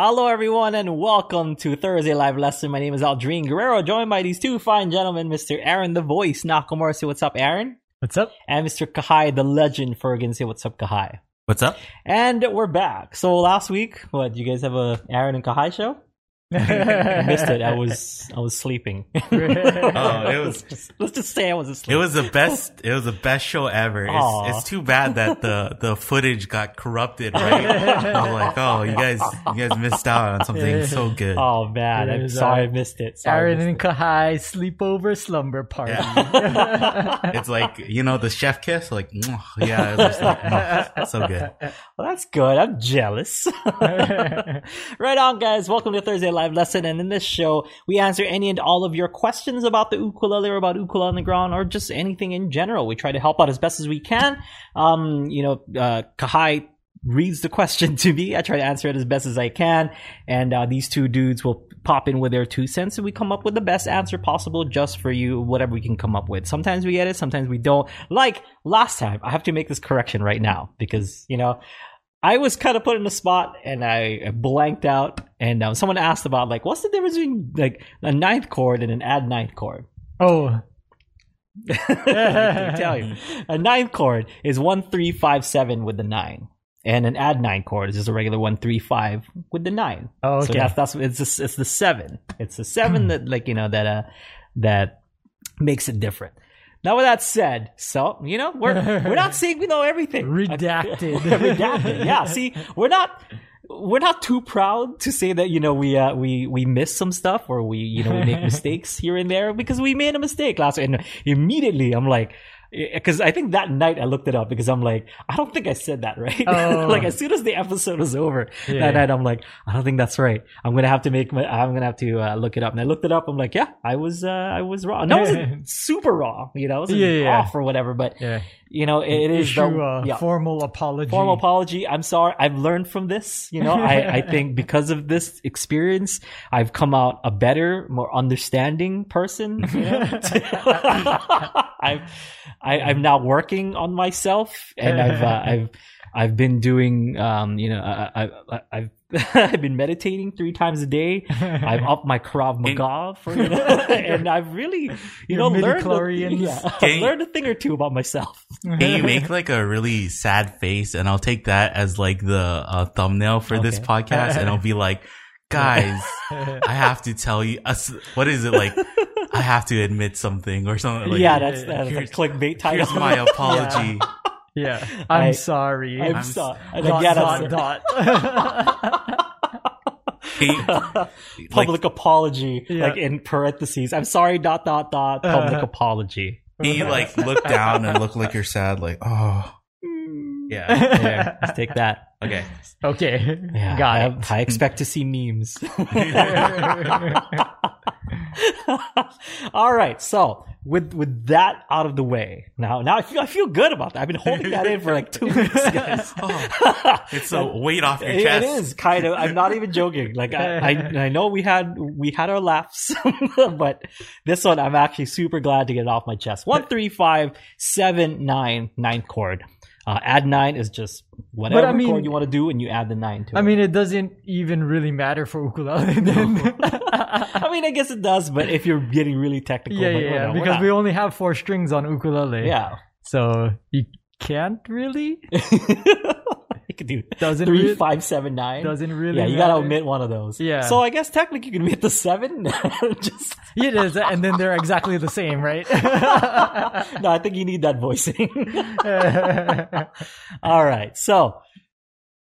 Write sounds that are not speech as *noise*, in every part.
Hello, everyone, and welcome to Thursday Live Lesson. My name is Aldrine Guerrero, joined by these two fine gentlemen, Mr. Aaron the Voice Nakamura. Say what's up, Aaron? What's up? And Mr. Kahai the Legend Fergan. Say what's up, Kahai? What's up? And we're back. So last week, what, you guys have a Aaron and Kahai show? I missed it. I was *laughs* I was sleeping. Oh, *laughs* it was Let's just say I was asleep. it was the best it was the best show ever. It's, it's too bad that the the footage got corrupted, right? *laughs* I was like, oh, you guys you guys missed out on something so good. Oh man, I'm was, sorry uh, I missed it. Sorry I Aaron missed and Kahai sleepover slumber party. It's like you know the chef kiss, like "Mwah." yeah, it was just like, "Mwah." so good. Well, that's good. I'm jealous. right on, guys. Welcome to Thursday Live Lesson. And in this show, we answer any and all of your questions about the ukulele or about Ukulele Underground or just anything in general. We try to help out as best as we can. Um, you know, uh, Kahai reads the question to me. I try to answer it as best as I can. And uh, these two dudes will pop in with their two cents and we come up with the best answer possible just for you, whatever we can come up with. Sometimes we get it, sometimes we don't. Like last time, I have to make this correction right now because, you know, I was kind of put in a spot and I blanked out. And um, someone asked about like, what's the difference between like a ninth chord and an add ninth chord? oh. *laughs* I tell you, a ninth chord is one three five seven with the nine, and an add nine chord is just a regular one three five with the nine. Oh, So okay. that's that's it's just, it's the seven. It's the seven *clears throat* that like you know that uh that makes it different. Now with that said, so you know we're we're not *laughs* saying we know everything. Redacted. *laughs* Redacted. Yeah. See, we're not we're not too proud to say that you know we uh, we we miss some stuff or we you know we make *laughs* mistakes here and there because we made a mistake last week and immediately I'm like because I think that night I looked it up because I'm like I don't think I said that *laughs* right Oh. like as soon as the episode was over Yeah. that night I'm like I don't think that's right I'm gonna have to make my I'm gonna have to uh, look it up and I looked it up I'm like yeah I was uh, I was wrong no, I wasn't *laughs* super wrong you know I wasn't Yeah, yeah, yeah. off or whatever but yeah. You know it, it is Issue the, a yeah formal apology. formal apology. I'm sorry. I've learned from this. You know, I, I *laughs* think because of this experience, I've come out a better, more understanding person. You know? *laughs* I've, I, I'm now working on myself and I've, uh, *laughs* I've, I've been doing, um, you know, I, I, I, I've, *laughs* I've been meditating three times a day. *laughs* I've upped my Krav Maga for, you *laughs* know, and I've really, you Your know, learned, a, yeah, you- learned a thing or two about myself. Can you make like a really sad face, and I'll take that as like the uh, thumbnail for this podcast, and I'll be like, guys, I have to tell you, us- what is it like? I have to admit something or something. Like, yeah, that's, that's a clickbait title. Here's my apology. yeah. *laughs* I'm I- sorry. I'm I'm sorry. dot, yeah, dot, dot. *laughs* Can like, public apology, Yeah. like in parentheses. I'm sorry. Dot dot dot. Public uh-huh. apology. can you like look down and look like you're sad? Like, oh, mm. yeah. There, let's *laughs* take that. Okay. okay. Yeah, Got I, it. I expect to see memes. *laughs* *laughs* All right, so with with that out of the way, now now I feel I feel good about that. I've been holding that in for like two weeks, *laughs* guys. Oh, it's a weight off your It- chest. it is kind of. I'm not even joking. Like I, I, I know we had we had our laughs, but this one I'm actually super glad to get it off my chest. One three five seven nine nine chord. Uh, add nine is just whatever I mean- chord you want to do, and you add the nine to I it. I mean, it doesn't even really matter for ukulele *laughs* then. *laughs* *laughs* I mean, I guess it does, but if you're getting really technical, yeah, yeah. no, Because we only have four strings on ukulele. yeah, So you can't really. You could do Doesn't three really- five seven nine. Doesn't really. yeah, you gotta omit one of those. Yeah. So I guess technically you can omit the seven. *laughs* Just It is, and then they're exactly the same, right? *laughs* no, I think you need that voicing. *laughs* All right, so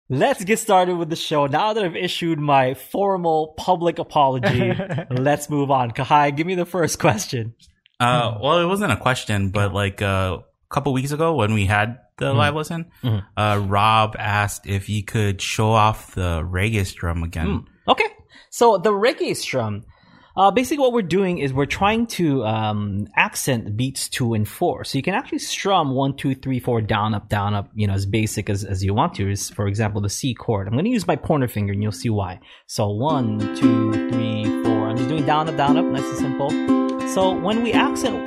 let's get started with the show. Now that I've issued my formal public apology, let's move on. Kahai, give me the first question. Uh, well, it wasn't a question, but like uh, a couple weeks ago when we had the live lesson, Mhm. uh, Rob asked if he could show off the reggae drum again. Okay, so the reggae strum. Uh, basically, what we're doing is we're trying to um, accent beats two and four. So you can actually strum one, two, three, four, down, up, down, up. You know, as basic as, as you want to. Is for example the C chord. I'm going to use my pointer finger, and you'll see why. So one, two, three, four. I'm just doing down, up, down, up. Nice and simple. So when we accent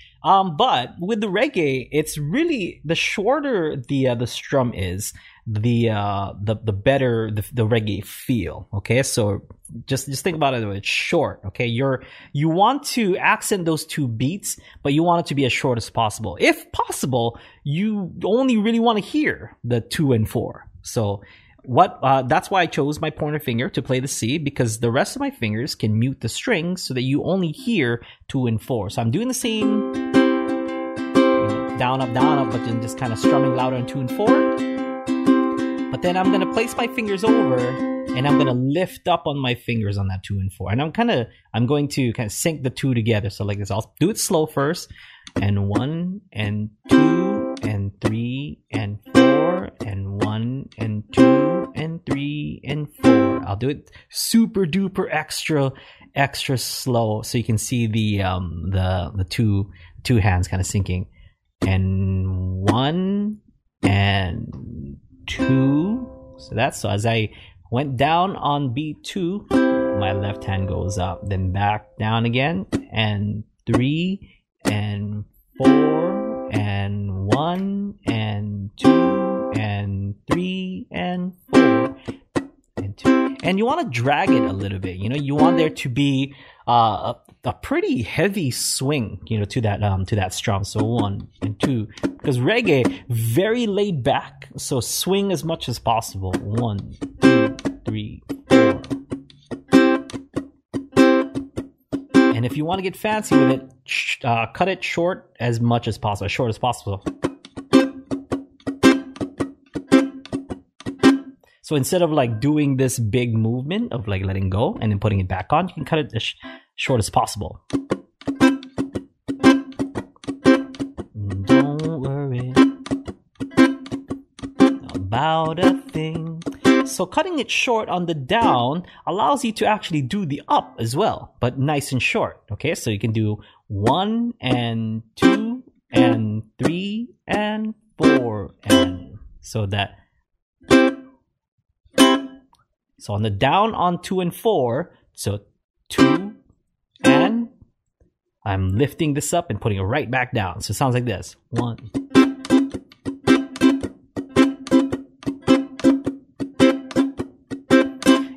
Um, but with the reggae, it's really the shorter the uh, the strum is, the uh the the better the, the reggae feel. Okay, so just just think about it. It's short. Okay, you're you want to accent those two beats, but you want it to be as short as possible. If possible, you only really want to hear the two and four. So what uh, that's why I chose my pointer finger to play the C because the rest of my fingers can mute the strings so that you only hear two and four. So I'm doing the same down up down up, but then just kind of strumming louder on two and four. But then I'm gonna place my fingers over and I'm gonna lift up on my fingers on that two and four. And I'm kind of I'm going to kind of sync the two together. So like this, I'll do it slow first, and one and two and three and four and one and two and three and four. I'll do it super duper extra extra slow so you can see the um the the two two hands kind of syncing. And one and two. So that's so as I went down on beat two, my left hand goes up, then back down again, and three and four and one and two and three and four and two. And you want to drag it a little bit. You know, you want there to be uh, a pretty heavy swing, you know, to that um to that strum. So one and two, because reggae very laid back. So swing as much as possible. One, two, three, four. And if you want to get fancy with it, uh, cut it short as much as possible, as short as possible. So instead of like doing this big movement of like letting go and then putting it back on, you can cut it short as possible. Don't worry about a thing. So cutting it short on the down allows you to actually do the up as well, but nice and short. Okay, so you can do one and two and three and four and so that so on the down on two and four, so two I'm lifting this up and putting it right back down. So it sounds like this. One.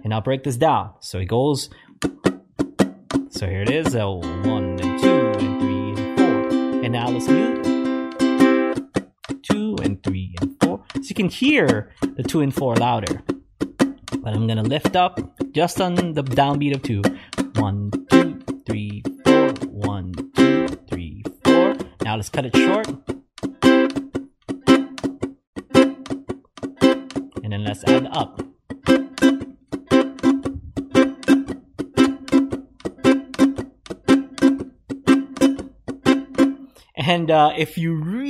And I'll break this down. So it goes. So here it is. Uh, one and two and three and four. And now let's mute. Two and three and four. So you can hear the two and four louder. But I'm gonna lift up just on the downbeat of two. Now let's cut it short. And then let's add up. And uh, if you really,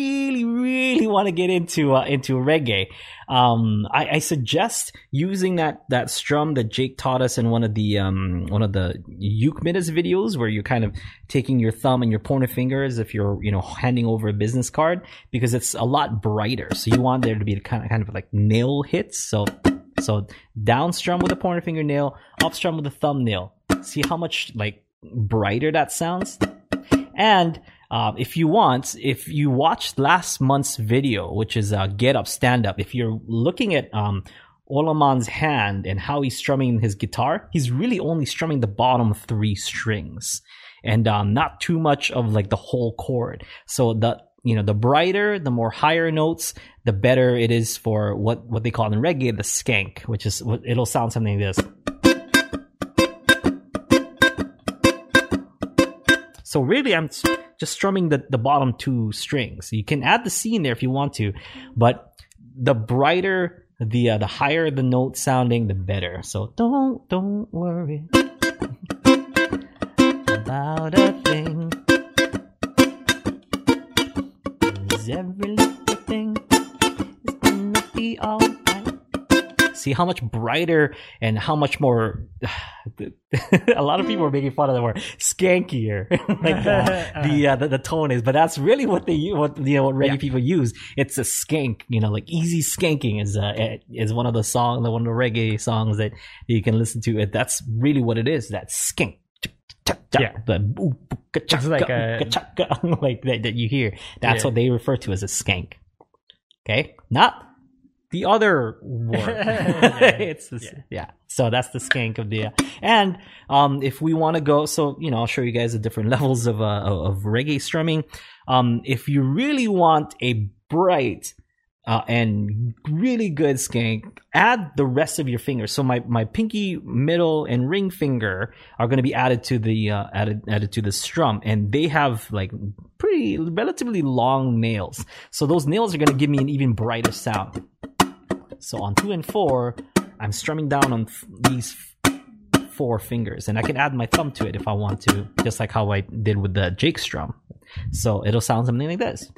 want to get into uh, into reggae, um, I, I, suggest using that that strum that Jake taught us in one of the um, one of the Uke videos, where you're kind of taking your thumb and your pointer finger as if you're you know handing over a business card, because it's a lot brighter. So you want there to be kind of kind of like nail hits. So so down strum with a pointer fingernail, up strum with a thumbnail. See how much like brighter that sounds, and uh, if you want, if you watched last month's video, which is uh, Get Up, Stand Up, if you're looking at um, Olaman's hand and how he's strumming his guitar, he's really only strumming the bottom three strings and um, not too much of like the whole chord. So the you know the brighter, the more higher notes, the better it is for what what they call in reggae the skank, which is it'll sound something like this. So really, I'm just strumming the, the bottom two strings. You can add the C in there if you want to, but the brighter, the uh, the higher the note sounding, the better. So don't don't worry about a thing. 'Cause every little thing is gonna be alright. See how much brighter and how much more. *sighs* a lot of people are making fun of the word skankier, *laughs* like the *laughs* the, uh, the the tone is, but that's really what they what you know what reggae Yeah. people use. It's a skank, you know, like easy skanking is uh, is one of the songs, song, one of the reggae songs that you can listen to. That's really what it is. That skank. Yeah. The boo- boo- ka- It's like a- *laughs* like that, that you hear. That's Yeah. what they refer to as a skank. Okay, not the other word. *laughs* *laughs* it's the, yeah. So that's the skank of the. And um, if we want to go, so you know, I'll show you guys the different *laughs* levels of uh, of reggae strumming. Um, if you really want a bright uh, and really good skank, add the rest of your fingers. So my, my pinky, middle, and ring finger are going to be added to the uh, added added to the strum, and they have like pretty relatively long nails. So those nails are going to give me an even brighter sound. So on two and four, I'm strumming down on f- these f- four fingers, and I can add my thumb to it if I want to, just like how I did with the Jake strum. So it'll sound something like this.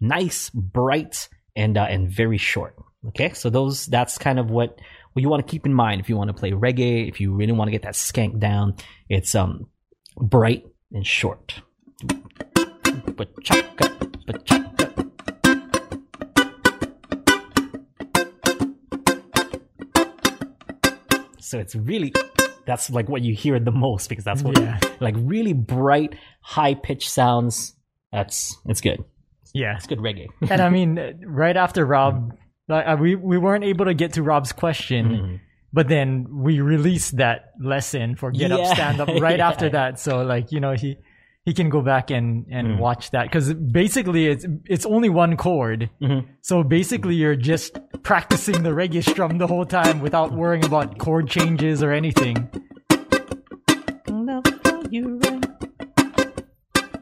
Nice, bright, and uh, and very short. Okay, so those that's kind of what what you want to keep in mind if you want to play reggae. If you really want to get that skank down, it's um bright and short. So it's really that's like what you hear the most because that's what Yeah. like really bright, high pitched sounds. That's it's good. yeah. It's good reggae. And I *laughs* mean, right after Rob, like uh, we we weren't able to get to Rob's question, Mhm. But then we released that lesson for Get Up Stand Up *laughs* right Yeah. after that. So like you know he he can go back and and Mm. watch that because basically it's it's only one chord. Mhm. So basically you're just practicing the reggae strum the whole time without worrying about chord changes or anything. you run.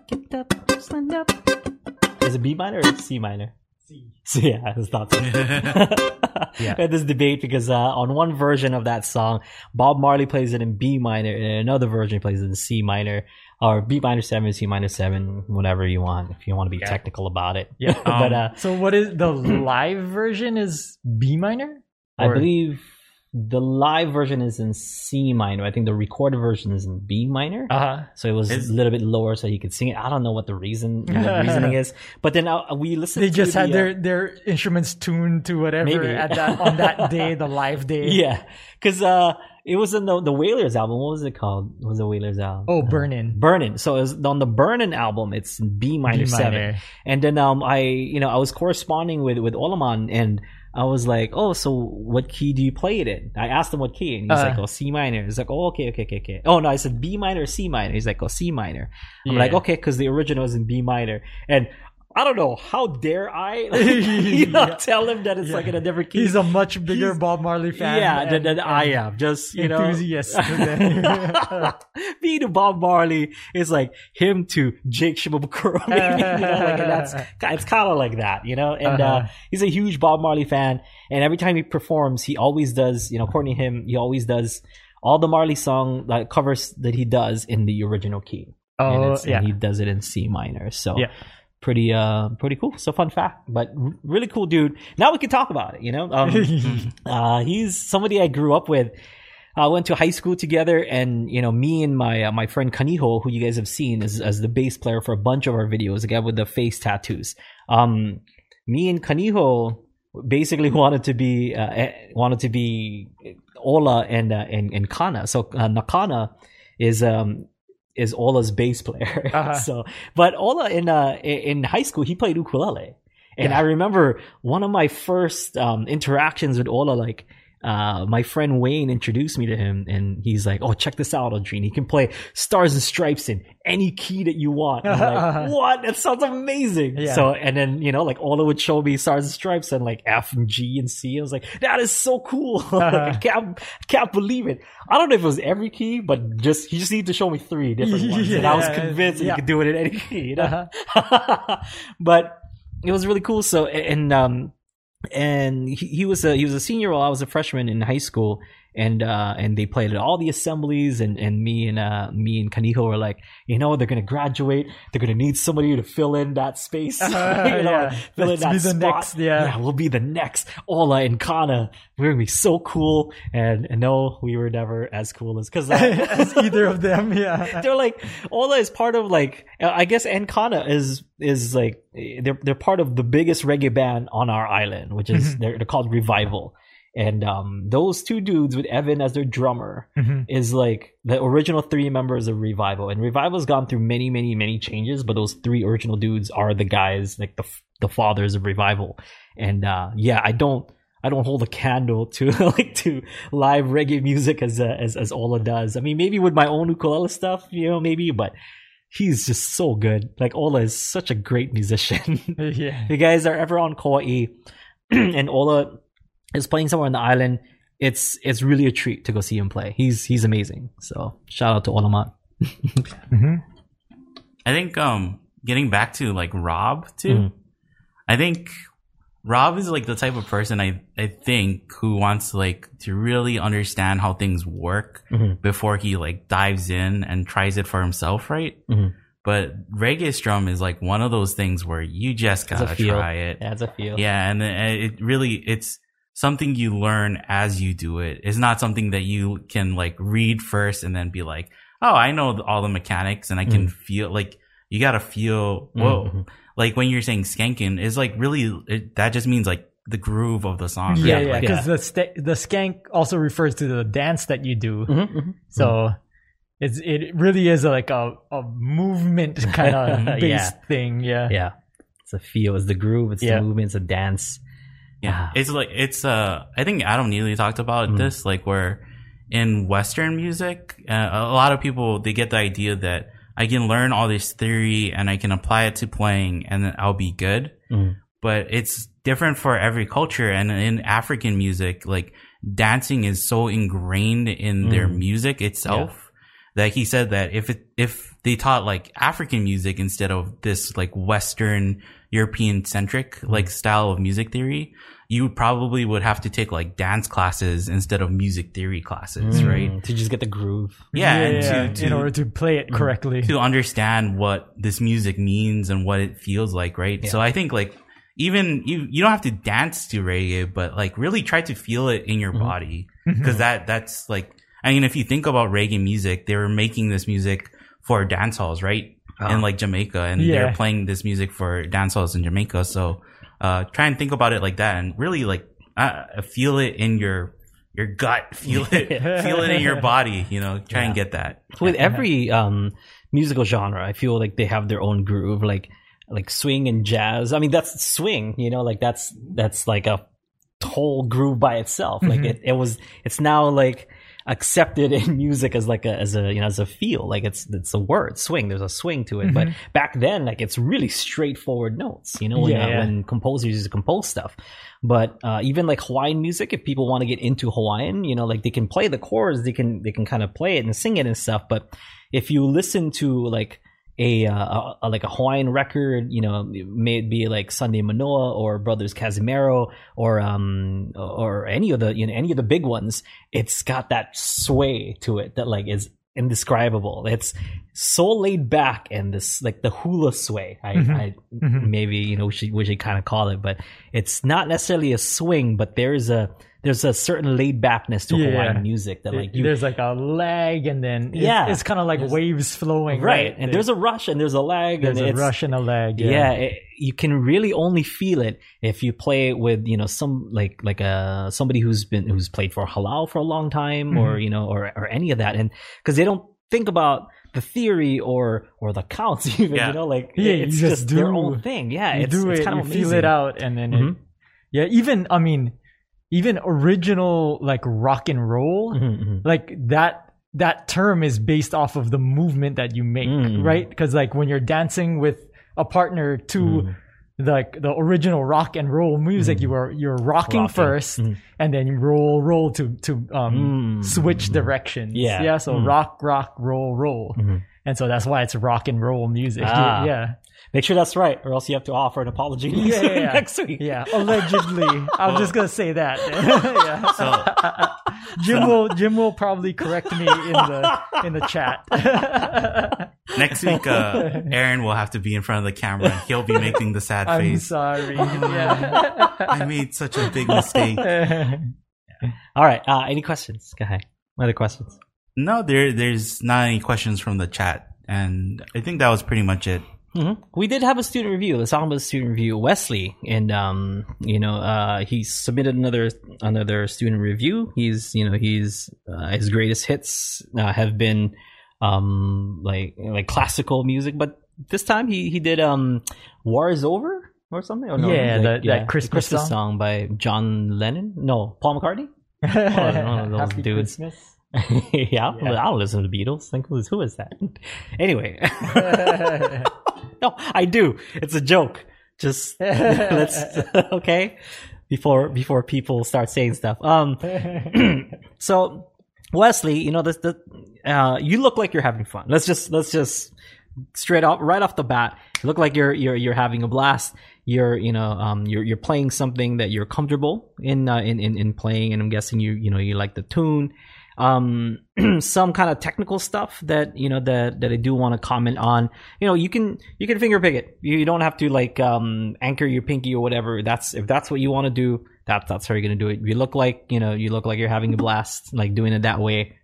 Get up, stand up. Is it B minor or C minor? *laughs* So yeah, I just thought *laughs* so. Yeah. We had this debate because uh, on one version of that song, Bob Marley plays it in B minor, and in another version he plays it in C minor, or B minor seven, C minor seven, whatever you want. If you want to be Yeah. technical about it, Yeah. *laughs* but um, uh, so what is the live version is B minor? I believe the live version is in C minor. I think the recorded version is in B minor. Uh-huh. So it was Is- a little bit lower, so he could sing it. I don't know what the reason *laughs* the reasoning is, but then uh, we listened. To They just the, had uh, their their instruments tuned to whatever Maybe. at that on that *laughs* day, the live day. yeah, because uh, it was in the the Wailers album. What was it called? What was the Wailers album? Oh, Uh, Burnin'. Burnin'. So it was on the Burnin' album, it's B minor B seven. And then um I you know I was corresponding with with Olaman and I was like, oh, so what key do you play it in? I asked him what key, and he's Uh. like, oh, C minor. He's like, oh, okay, okay, okay, okay. Oh no, I said B minor, C minor. He's like, oh, C minor. I'm Yeah. like, okay, because the original is in B minor, and I don't know how dare I *laughs* like, *laughs* you know, Yeah. tell him that it's like in a different key. He's a much bigger He's- Bob Marley fan. yeah, than, and- than I and am. Just you know, enthusiast. *laughs* me to Bob Marley is like him to Jake Shimabukuro. you know, like that's it's kind of like that, you know. And uh Uh-huh. he's a huge Bob Marley fan, and every time he performs, he always does. You know, Courtney him, he always does all the Marley song like covers that he does in the original key. and, oh, and yeah. he does it in C minor. So Yeah. Pretty uh pretty cool. So fun fact, but really cool dude. Now we can talk about it. You know, um, *laughs* *laughs* uh, he's somebody I grew up with. I went to high school together, and you know, me and my uh, my friend Kaniho, who you guys have seen as as the bass player for a bunch of our videos, the guy with the face tattoos. Um, me and Kaniho basically *laughs* wanted to be uh, eh, wanted to be Ola and uh, and and Kana. So uh, Nakana is um is Ola's bass player. *laughs* Uh-huh. so, but Ola in uh in high school he played ukulele, and Yeah. I remember one of my first um interactions with Ola like. Uh, my friend Wayne introduced me to him, and he's like, "Oh, check this out, Aldrine. He can play Stars and Stripes in any key that you want." And I'm like, *laughs* what? That sounds amazing. Yeah. So, and then you know, like all Ola would show me Stars and Stripes and like F and G and C. I was like, "That is so cool! *laughs* Like, I can't, can't believe it." I don't know if it was every key, but just he just needed to show me three different *laughs* ones, and I was Yeah, convinced that yeah. he could do it in any key. You know? Uh-huh. but it was really cool. So and um and he, he was a he was a senior while I was a freshman in high school, and uh, and they played at all the assemblies, and and me and uh, me and Kaniho were like, you know, they're gonna graduate, they're gonna need somebody to fill in that space, *laughs* you know, *laughs* Yeah. fill in that be the spot. next, yeah. we'll be the next Ola and Kana. We're gonna be so cool, and, and no, we were never as cool as because. *laughs* As either of them, yeah. they're like Ola is part of like uh, I guess Encana is is like they're they're part of the biggest reggae band on our island, which is Mhm. they're, they're called Revival, and um those two dudes with Evan as their drummer Mhm. is like the original three members of Revival, and Revival's gone through many many many changes, but those three original dudes are the guys like the the fathers of Revival, and uh yeah I don't. I don't hold a candle to *laughs* like to live reggae music as uh, as as Ola does. I mean, maybe with my own ukulele stuff, you know, maybe, but he's just so good. Like Ola is such a great musician. *laughs* *laughs* Yeah. if you guys are ever on Kauai *clears throat* and Ola is playing somewhere on the island, it's it's really a treat to go see him play. He's he's amazing. So shout out to Olamat. *laughs* Mhm. I think um getting back to like Rob too. Mhm. I think Rob is like the type of person I I think who wants like to really understand how things work Mhm. before he like dives in and tries it for himself, right? Mhm. But reggae strum is like one of those things where you just gotta try it. That's a feel. Yeah, and then it really it's something you learn as you do it. It's not something that you can like read first and then be like, "Oh, I know all the mechanics and I can feel like you got to feel whoa." Mhm. Like when you're saying skanking is like really it, that just means like the groove of the song. Yeah, right? yeah. Like, Because the sta the skank also refers to the dance that you do. Mhm, mhm. So it's it really is like a, a movement kind of *laughs* Yeah. thing. Yeah. Yeah. It's a feel. It's the groove. It's Yeah. the movement. It's a dance. Yeah, Ah. it's like it's uh I think Adam Neely talked about Mm. this like where in Western music, uh, a lot of people they get the idea that I can learn all this theory and I can apply it to playing and then I'll be good. Mm. But it's different for every culture. And in African music, like dancing is so ingrained in their Mm. music itself that he said that if it if they taught like African music instead of this like Western European centric like style of music theory, you probably would have to take like dance classes instead of music theory classes, Mm. right? To just get the groove. Yeah, and Yeah, to, in order to play it correctly. to understand what this music means and what it feels like, right? Yeah. So I think like even you you don't have to dance to reggae, but like really try to feel it in your Mhm. body because that that's like I mean if you think about reggae music, they were making this music for dance halls, right? Ah. In like Jamaica, and Yeah. they're playing this music for dance halls in Jamaica. So uh, try and think about it like that, and really like uh, feel it in your your gut, *laughs* feel it, feel it in your body. You know, try and get that. with every um musical genre i feel like they have their own groove like like swing and jazz i mean that's swing you know like that's that's like a whole groove by itself like Mhm. it, it was it's now like accepted in *laughs* music as like a as a you know as a feel like it's it's a word swing there's a swing to it but Mhm. back then like it's really straightforward notes you know when, Yeah, uh, yeah. when composers used to compose stuff but uh, even like Hawaiian music, if people want to get into Hawaiian, you know, like they can play the chords, they can they can kind of play it and sing it and stuff. But if you listen to like a, uh, a, a like a Hawaiian record, you know, may it be like Sunday Manoa or Brothers Cazimero or um or any of the you know any of the big ones, it's got that sway to it that like is indescribable. It's so laid back and this like the hula sway. I, Mhm. I Mhm. maybe you know we should, we should kind of call it, but it's not necessarily a swing, but there's a there's a certain laid backness to Yeah. Hawaiian music that like you there's like a lag and then it's, Yeah. it's kind of like waves flowing right, right, and there's a rush and there's a lag there's and a it's, rush and a lag yeah, yeah, it, you can really only feel it if you play it with you know some like like a somebody who's been who's played for halau for a long time or Mhm. you know or or any of that and because they don't think about the theory or or the counts *laughs* even Yeah. you know like Yeah, it's you just, just their own thing yeah you it's, do it's it kind you of feel it out and then Mhm. it, yeah even i mean even original like rock and roll Mhm, mhm. like that that term is based off of the movement that you make Mm. right because like when you're dancing with a partner to Mhm. like the original rock and roll music Mhm. you are you're rocking, Rocking. first Mhm. and then you roll roll to to um Mm. switch directions Yeah. yeah so Mm. rock rock roll roll Mhm. and so that's why it's rock and roll music Ah. yeah Make sure that's right, or else you have to offer an apology next, Yeah, yeah, yeah. *laughs* next week. Yeah, allegedly. I'm just gonna say that. *laughs* yeah. So Jim will Jim will probably correct me in the in the chat. *laughs* next week, uh, Aaron will have to be in front of the camera and he'll be making the sad face. I'm face. sorry. Yeah. I made such a big mistake. All right. Uh, any questions? Go ahead. Other questions? No, there, there's not any questions from the chat. And I think that was pretty much it. Hmm We did have a student review. Let's talk about the student review, Wesley, and um, you know, uh, he submitted another another student review. He's, you know, he's uh, his greatest hits uh, have been um like like classical music, but this time he he did um War is Over or something. Or Yeah, like, that- that the Christmas song. song by John Lennon. No, Paul McCartney. *laughs* one of those Happy dudes. Christmas. *laughs* yeah, Yeah. I don't listen to the Beatles. Think who is that? *laughs* Anyway, *laughs* no, I do. It's a joke. Just *laughs* let's *laughs* okay before before people start saying stuff. Um, *clears throat* so Wesley, you know the the uh, you look like you're having fun. Let's just let's just straight up right off the bat look like you're you're you're having a blast you're you know um you're you're playing something that you're comfortable in uh, in, in in playing and i'm guessing you you know you like the tune um *clears throat* some kind of technical stuff that you know that that i do want to comment on. You know you can you can finger pick it. You don't have to like um anchor your pinky or whatever. That's if that's what you want to do that that's how you're gonna do it. You look like you know you look like you're having a blast like doing it that way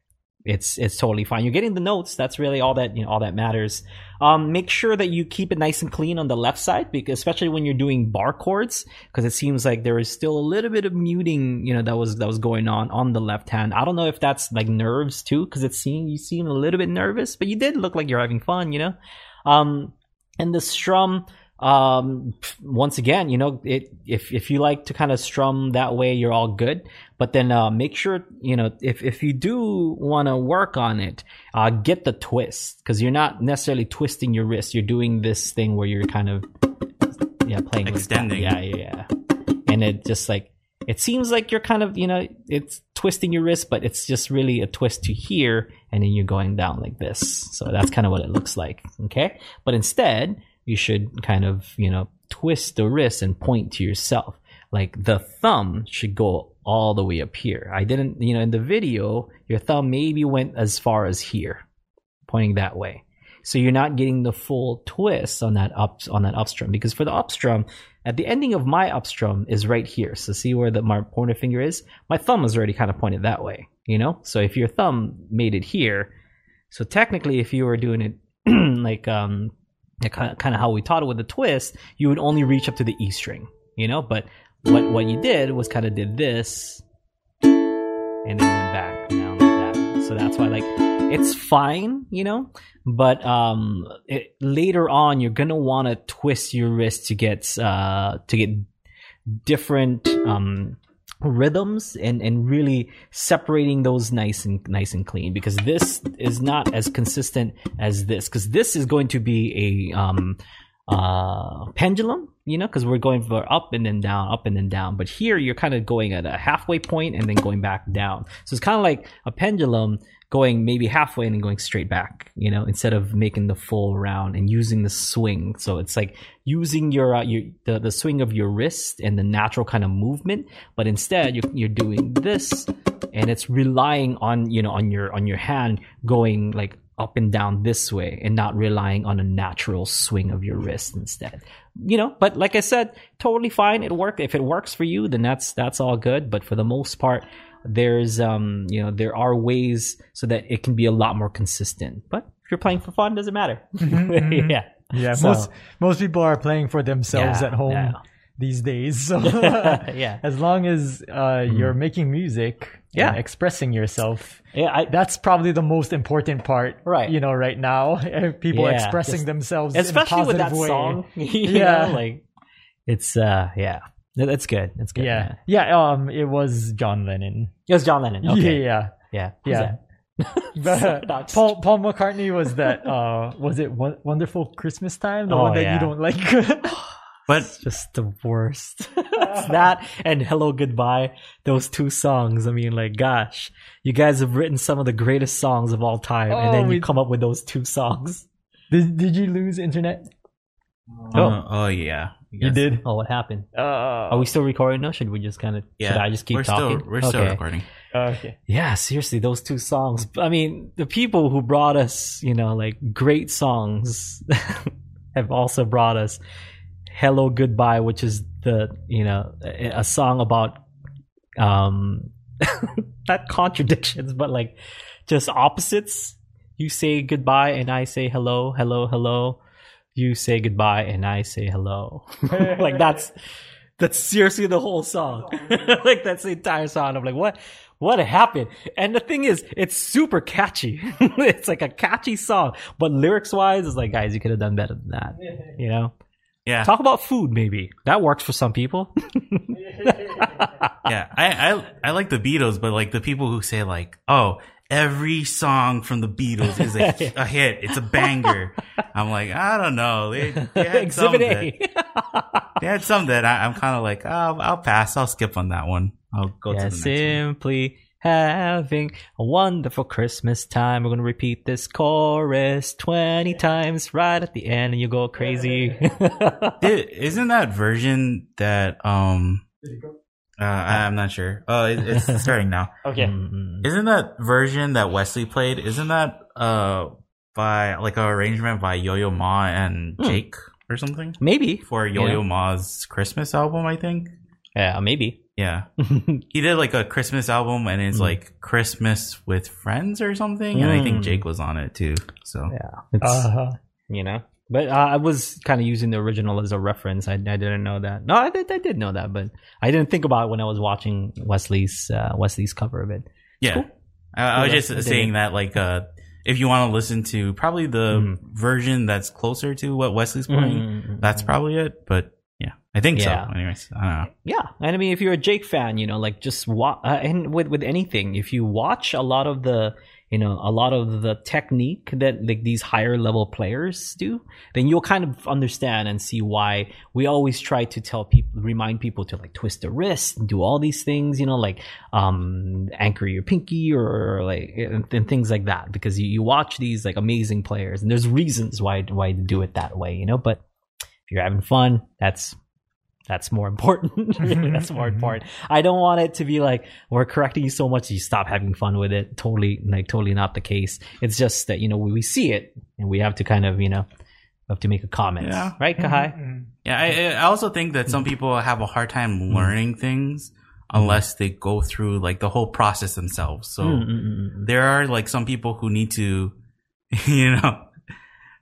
it's it's totally fine. You're getting the notes. That's really all that you know. All that matters. Um, make sure that you keep it nice and clean on the left side, because especially when you're doing bar chords, because it seems like there is still a little bit of muting, you know, that was that was going on on the left hand. I don't know if that's like nerves too, because it's seeing you seem a little bit nervous, but you did look like you're having fun, you know. Um, and the strum um once again you know it if if you like to kind of strum that way you're all good. But then uh make sure you know if if you do want to work on it uh get the twist because you're not necessarily twisting your wrist. You're doing this thing where you're kind of yeah playing like. Extending. yeah yeah yeah. And it just like it seems like you're kind of you know it's twisting your wrist but it's just really a twist to here and then you're going down like this. So that's kind of what it looks like okay? But instead you should kind of you know twist the wrist and point to yourself. Like the thumb should go all the way up here. I didn't you know in the video your thumb maybe went as far as here pointing that way. So you're not getting the full twist on that up on that upstrum because for the upstrum at the ending of my upstrum is right here. So see where the my pointer finger is? My thumb is already kind of pointed that way you know? So if your thumb made it here so technically if you were doing it *clears throat* like um kind of, how we taught it with the twist you would only reach up to the e string you know? But what what you did was kind of did this and then went back down like that. So that's why like it's fine you know? But um it, later on you're gonna want to twist your wrist to get uh to get different um rhythms and and really separating those nice and nice and clean because this is not as consistent as this because this is going to be a um uh pendulum you know because we're going for up and then down up and then down. But here you're kind of going at a halfway point and then going back down. So it's kind of like a pendulum going maybe halfway and then going straight back you know instead of making the full round and using the swing. So it's like using your, uh, your the, the swing of your wrist and the natural kind of movement but instead you're, you're doing this and it's relying on you know on your on your hand going like up and down this way and not relying on a natural swing of your wrist instead. You know but like i said totally fine. It work if it works for you then that's that's all good. But for the most part there's um you know there are ways so that it can be a lot more consistent. But if you're playing for fun doesn't matter. Mhm. *laughs* yeah. Yeah, So- most most people are playing for themselves Yeah, at home yeah. these days. So *laughs* yeah. *laughs* as long as uh, you're making music, Yeah. expressing yourself, yeah I, that's probably the most important part. Right. You know, right now, *laughs* people Yeah, expressing just- themselves, especially with that way. song *laughs* Yeah. know, like it's uh yeah that's good that's good Yeah, yeah. Um, it was John Lennon. it was john lennon okay Yeah, yeah yeah. *laughs* But Paul Paul McCartney was that. Uh, was it Won- Wonderful Christmas Time? The Oh, one that yeah. you don't like. But just the worst. *laughs* it's that and Hello Goodbye, those two songs. I mean, like, gosh, you guys have written some of the greatest songs of all time, and Oh, then you we- come up with those two songs. did Did you lose internet? Oh. Uh, oh yeah. You did. Oh, what happened? Uh, Are we still recording now? Should we just kind of? Yeah. Should I just keep we're talking? Still, we're still Okay. recording. okay. Yeah, seriously, those two songs. I mean, the people who brought us, you know, like great songs *laughs* have also brought us Hello Goodbye, which is the, you know, a, song about um *laughs* not contradictions, but like just opposites. You say goodbye and I say hello, hello, hello. You say goodbye and I say hello. *laughs* like that's that's seriously the whole song. *laughs* like that's the entire song. I'm like, what what happened? And the thing is, it's super catchy. it's like a catchy song, but lyrics wise, it's like, guys, you could have done better than that. You know, Yeah. talk about food. Maybe that works for some people. *laughs* yeah. I, I I like the Beatles, but like the people who say like, oh, every song from the Beatles is a, *laughs* a hit. It's a banger. I'm like, I don't know. They, they had *laughs* some that, they had some that I, I'm kind of like, oh, I'll pass. I'll skip on that one. I'll go yeah, to the next one. Simply having a wonderful Christmas time. We're gonna repeat this chorus twenty times right at the end, and you go crazy. *laughs* It, isn't that version that um uh, I- I'm not sure. Oh, it, it's *laughs* starting now. Okay. Mm, Isn't that version that Wesley played? Isn't that uh by like an arrangement by Yo Yo Ma and Hmm. Jake or something maybe. for Yo Yo Ma's Christmas album? I think. Yeah, maybe. Yeah, *laughs* he did like a Christmas album, and it's Hmm. like Christmas with friends or something. And I think Hmm. Jake was on it too. So yeah, it's, Uh-huh. you know. But uh, I was kind of using the original as a reference. I, I didn't know that. No, I did, I did know that, but I didn't think about it when I was watching Wesley's uh, Wesley's cover of it. yeah, Cool. I, I was Cool, just I saying that like uh if you want to listen to probably the Hmm. version that's closer to what Wesley's playing, Mm, that's probably it. But yeah, I think Yeah. so. Anyways, I don't know. Yeah, and I mean, if you're a Jake fan, you know, like just watch, uh, and with with anything, if you watch a lot of the, you know, a lot of the technique that like these higher level players do, then you'll kind of understand and see why we always try to tell people, remind people to like twist the wrist and do all these things, you know, like um anchor your pinky or, like and, and things like that, because you, you watch these like amazing players, and there's reasons why why to do it that way, you know, but you're having fun, that's that's more important. *laughs* that's more important. I don't want it to be like we're correcting you so much you stop having fun with it. Totally, like totally not the case. It's just that you know we, we see it and we have to kind of you know have to make a comment, Yeah. right, Kahai? Mhm. Yeah, I, I also think that some people have a hard time learning things unless they go through like the whole process themselves. So Mm, mm, mm, mm. there are like some people who need to, *laughs* you know,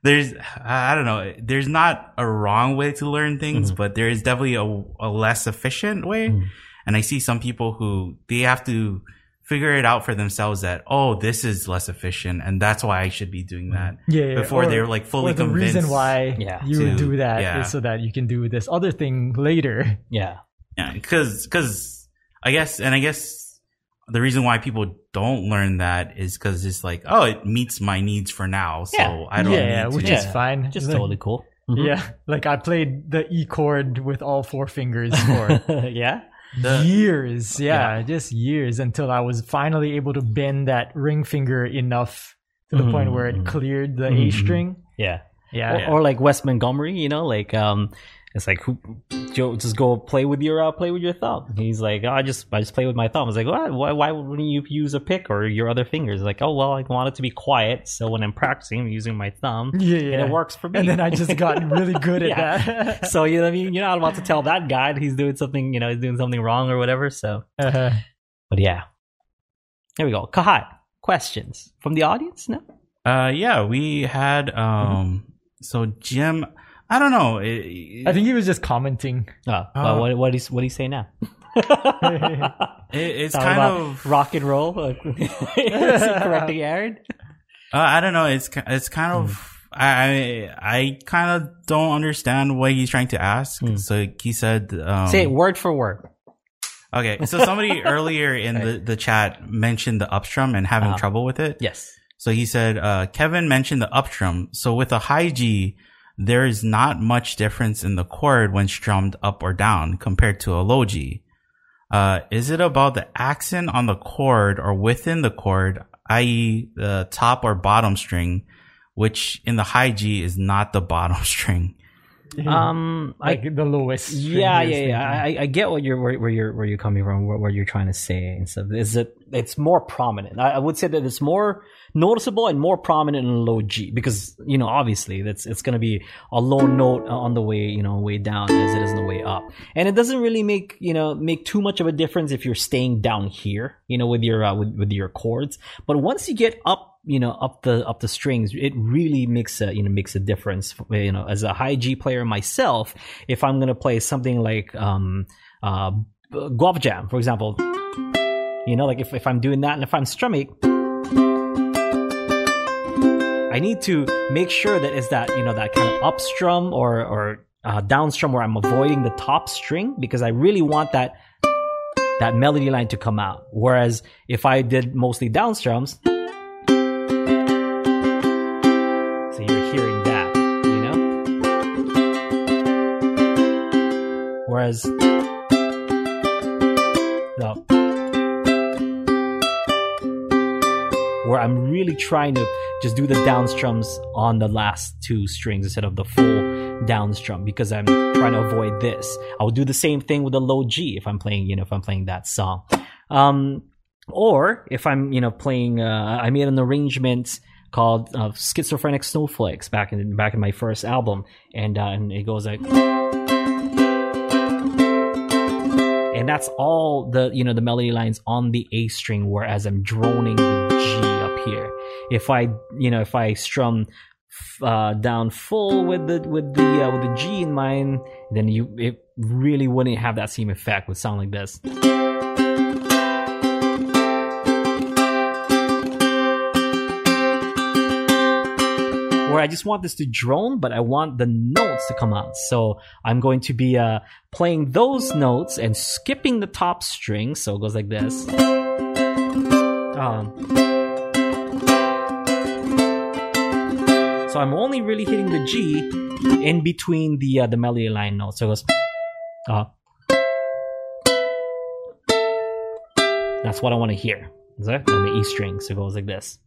there's, I don't know, there's not a wrong way to learn things, Mhm. but there is definitely a, a less efficient way. Mm. And I see some people who they have to figure it out for themselves that, oh, this is less efficient and that's why I should be doing that Yeah, yeah, before or- they're like fully or the convinced. reason why Yeah. you to- do that is yeah. so that you can do this other thing later. Yeah, Yeah, because because I guess and I guess the reason why people don't learn that is because it's like oh it meets my needs for now, so Yeah. I don't yeah, need which to. is Yeah. fine. just Like- totally cool. Mhm. *laughs* Yeah, like I played the E chord with all four fingers for *laughs* yeah. The- years. Yeah, just years until I was finally able to bend that ring finger enough to the point where it Mhm. cleared the A Mhm. string. Yeah. Yeah, or, Yeah. or like Wes Montgomery, you know, like um, it's like who, Joe, just go play with your uh, play with your thumb. He's like, oh, I just I just play with my thumb. I was like, why, why why wouldn't you use a pick or your other fingers? Like, oh well, I want it to be quiet, so when I'm practicing, I'm using my thumb, yeah, *laughs* yeah. and it works for me. And then I just got really good *laughs* at Yeah. that. *laughs* so you know, I mean, you're not about to tell that guy that he's doing something, you know, he's doing something wrong or whatever. So, Uh-huh. but yeah, there we go. Kahai, questions from the audience? No. Uh, yeah, we had um. So Jim, I don't know. It, I think he was just commenting. Oh, well, Uh, what what do what do you say now? *laughs* it, it's Talking kind of rock and roll. *laughs* Correcting Aaron? Uh, I don't know. It's it's kind of I I, I kind of don't understand what he's trying to ask. Hmm. So he said, um, Say it word for word. Okay, so somebody *laughs* earlier in the the chat mentioned the upstrum and having Uh-huh. trouble with it. Yes. So he said, uh, Kevin mentioned the upstrum. So with a high G, there is not much difference in the chord when strummed up or down compared to a low G. Uh, is it about the accent on the chord or within the chord, i.e. the top or bottom string, which in the high G is not the *laughs* bottom string? Um, I like the lowest. *laughs* yeah, yeah, yeah. I, I get what you're where, where you're where you're coming from, what, what you're trying to say and stuff. Is that it's more prominent? I, I would say that it's more noticeable and more prominent in low G because you know obviously that's it's going to be a low note on the way you know way down as it is on the way up, and it doesn't really make you know make too much of a difference if you're staying down here, you know, with your uh, with with your chords. But once you get up you know up the up the strings it really makes a you know makes a difference you know as a high g player myself if i'm going to play something like um uh guava jam for example. You know like if, if i'm doing that and if i'm strumming i need to make sure that it's that you know that kind of up strum or or uh, down strum where i'm avoiding the top string because i really want that that melody line to come out. Whereas if i did mostly down strums you're hearing that, you know? Whereas, no. Where I'm really trying to just do the down strums on the last two strings instead of the full down strum because I'm trying to avoid this. I will do the same thing with the low G if I'm playing, you know, if I'm playing that song. Um, or if I'm, you know, playing, uh, I made an arrangement called uh, Schizophrenic Snowflakes back in back in my first album, and uh, and it goes like, and that's all the you know the melody lines on the A string, whereas I'm droning the G up here. If I you know if I strum uh, down full with the with the uh, with the G in mind, then you it really wouldn't have that same effect. Would sound like this. Where I just want this to drone, but I want the notes to come out. So I'm going to be uh, playing those notes and skipping the top string. So it goes like this. Um, so I'm only really hitting the G in between the uh, the melody line notes. So it goes. Uh, that's what I want to hear. And the E string. So it goes like this.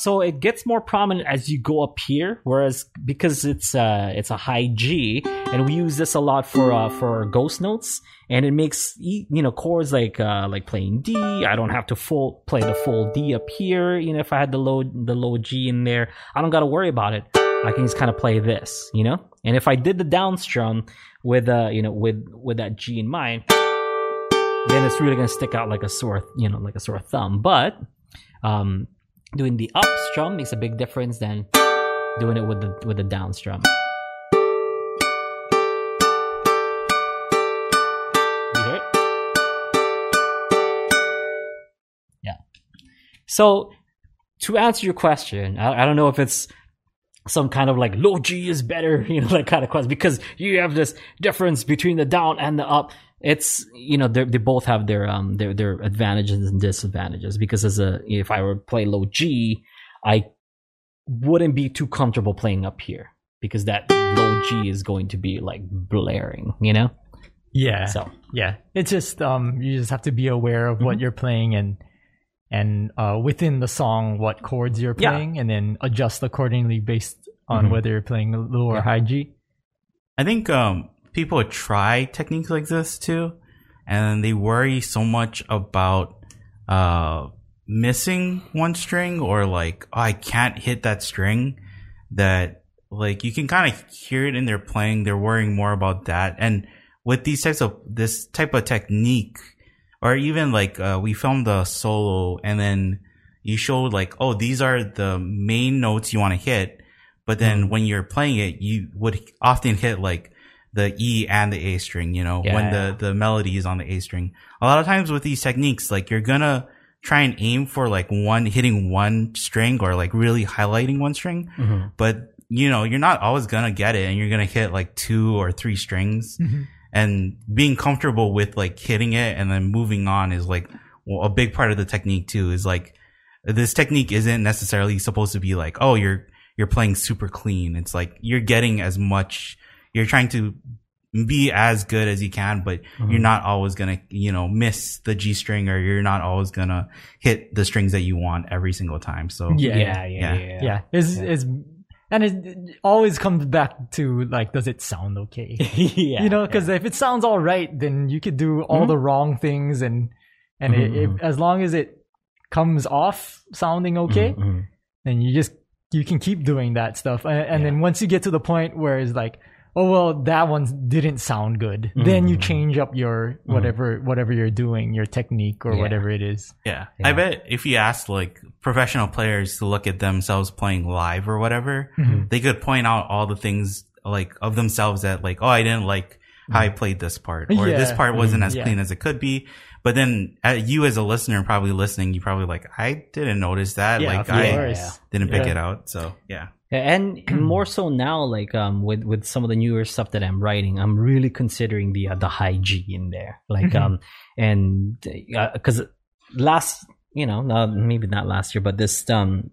So it gets more prominent as you go up here whereas because it's uh it's a high g and we use this a lot for uh for ghost notes and it makes you know chords like uh like playing d. I don't have to full play the full d up here you know if i had the low the low g in there. I don't got to worry about it. I can just kind of play this you know? And if i did the down strum with uh you know with with that g in mind then it's really gonna stick out like a sore you know like a sore thumb. But um doing the up strum makes a big difference than doing it with the with the down strum. You hear it? Yeah. So to answer your question, I, I don't know if it's some kind of like low G is better, *laughs* you know, that kind of question because you have this difference between the down and the up it's you know they both have their um their their advantages and disadvantages because as a if I were to play low G, I wouldn't be too comfortable playing up here because that low G is going to be like blaring, you know. Yeah. So Yeah. It's just um you just have to be aware of what Mhm. you're playing and and uh within the song what chords you're Yeah. playing and then adjust accordingly based on Mhm. whether you're playing low or Yeah. high G. I think um, people try techniques like this too, and they worry so much about uh, missing one string or like oh, I can't hit that string that like you can kind of hear it in their playing. They're worrying more about that, and with these types of this type of technique, or even like uh, we filmed the solo and then you showed like oh these are the main notes you want to hit but then when you're playing it, you would often hit like the E and the A string, you know, when Yeah. the, the melody is on the A string. A lot of times with these techniques, like you're gonna try and aim for like one, hitting one string or like really highlighting one string, mhm. but you know, you're not always gonna get it and you're gonna hit like two or three strings and being comfortable with like hitting it and then moving on is like well, a big part of the technique too is like this technique isn't necessarily supposed to be like oh you're you're playing super clean it's like you're getting as much you're trying to be as good as you can, but Mm-hmm. you're not always gonna, you know, miss the G string or you're not always gonna hit the strings that you want every single time. So Yeah. yeah, yeah, yeah. Yeah. yeah. yeah, it's, it's and it, it always comes back to like, does it sound okay? *laughs* Yeah, you know, because if it sounds all right, then you could do all Mhm. the wrong things, and and it, Mhm, it, as long as it comes off sounding okay, Mhm, mhm. then you just you can keep doing that stuff, and, and Yeah. then once you get to the point where it's like, oh well, that one didn't sound good, then you Mhm. change up your whatever whatever you're doing, your technique or Yeah. whatever it is. Yeah. Yeah. I bet if you asked like professional players to look at themselves playing live or whatever, Mhm. they could point out all the things like of themselves that like, oh, I didn't like how I played this part or this part wasn't Mhm. as Yeah. clean as it could be. But then uh, you as a listener probably listening, you probably like, I didn't notice that. Yeah, like I didn't pick Yeah. it out. So yeah. And *clears throat* more so now like um with with some of the newer stuff that i'm writing i'm really considering the uh, the high g in there like Mhm. um and because last you know uh, maybe not last year but this um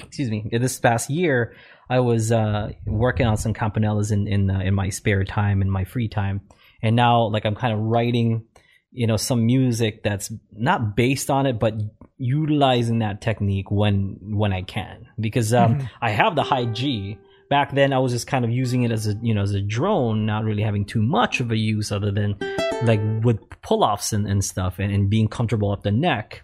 excuse me this past year i was uh working on some campanellas in in uh, in my spare time in my free time and now like i'm kind of writing you know some music that's not based on it but utilizing that technique when when i can. Because um Mhm. i have the high g. Back then i was just kind of using it as a you know as a drone not really having too much of a use other than like with pull-offs and, and stuff and, and being comfortable up the neck.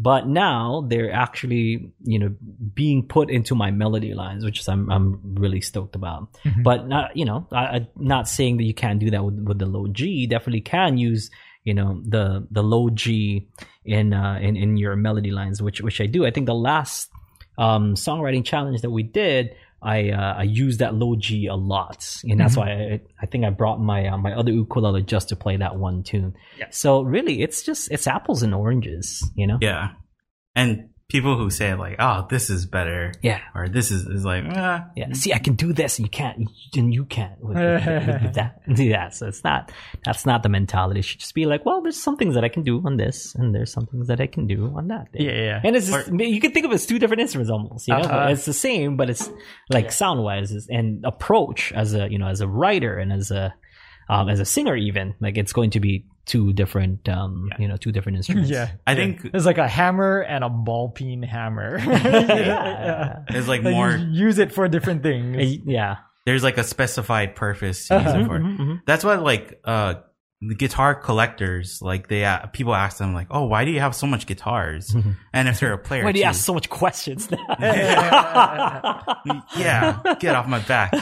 But now they're actually you know being put into my melody lines which is i'm, I'm really stoked about. Mhm. but not you know I, i'm not saying that you can't do that with, with the low g. You definitely can use you know the the low g in uh in, in your melody lines which which i do i think the last um songwriting challenge that we did I uh, I used that low G a lot, and that's Mhm. why I, I think I brought my uh, my other ukulele just to play that one tune. Yeah. So really, it's just it's apples and oranges, you know. Yeah. And people who say like, oh, this is better Yeah, or this is, is like, ah, yeah. See, I can do this, and you can't, and you can't with, with, with, with *laughs* that. Yeah, so it's not that's not the mentality. It should just be like, well, there's some things that I can do on this, and there's some things that I can do on that. Yeah, yeah. And it's just, you can think of it as two different instruments almost. You know, Uh-huh. it's the same, but it's like sound wise and approach as a you know as a writer and as a um, as a singer even like it's going to be two different um you know two different *laughs* instruments. yeah. I think It's like a hammer and a ball peen hammer. *laughs* *laughs* Yeah. it's like Like, more, you use it for different things. Uh, yeah. there's like a specified purpose to use Uh-huh. it for. Mhm, mhm. That's what like uh the guitar collectors like they uh, people ask them like, "Oh, why do you have so much guitars?" And if they're a player, Why do you too, ask so much questions yeah, get off my back.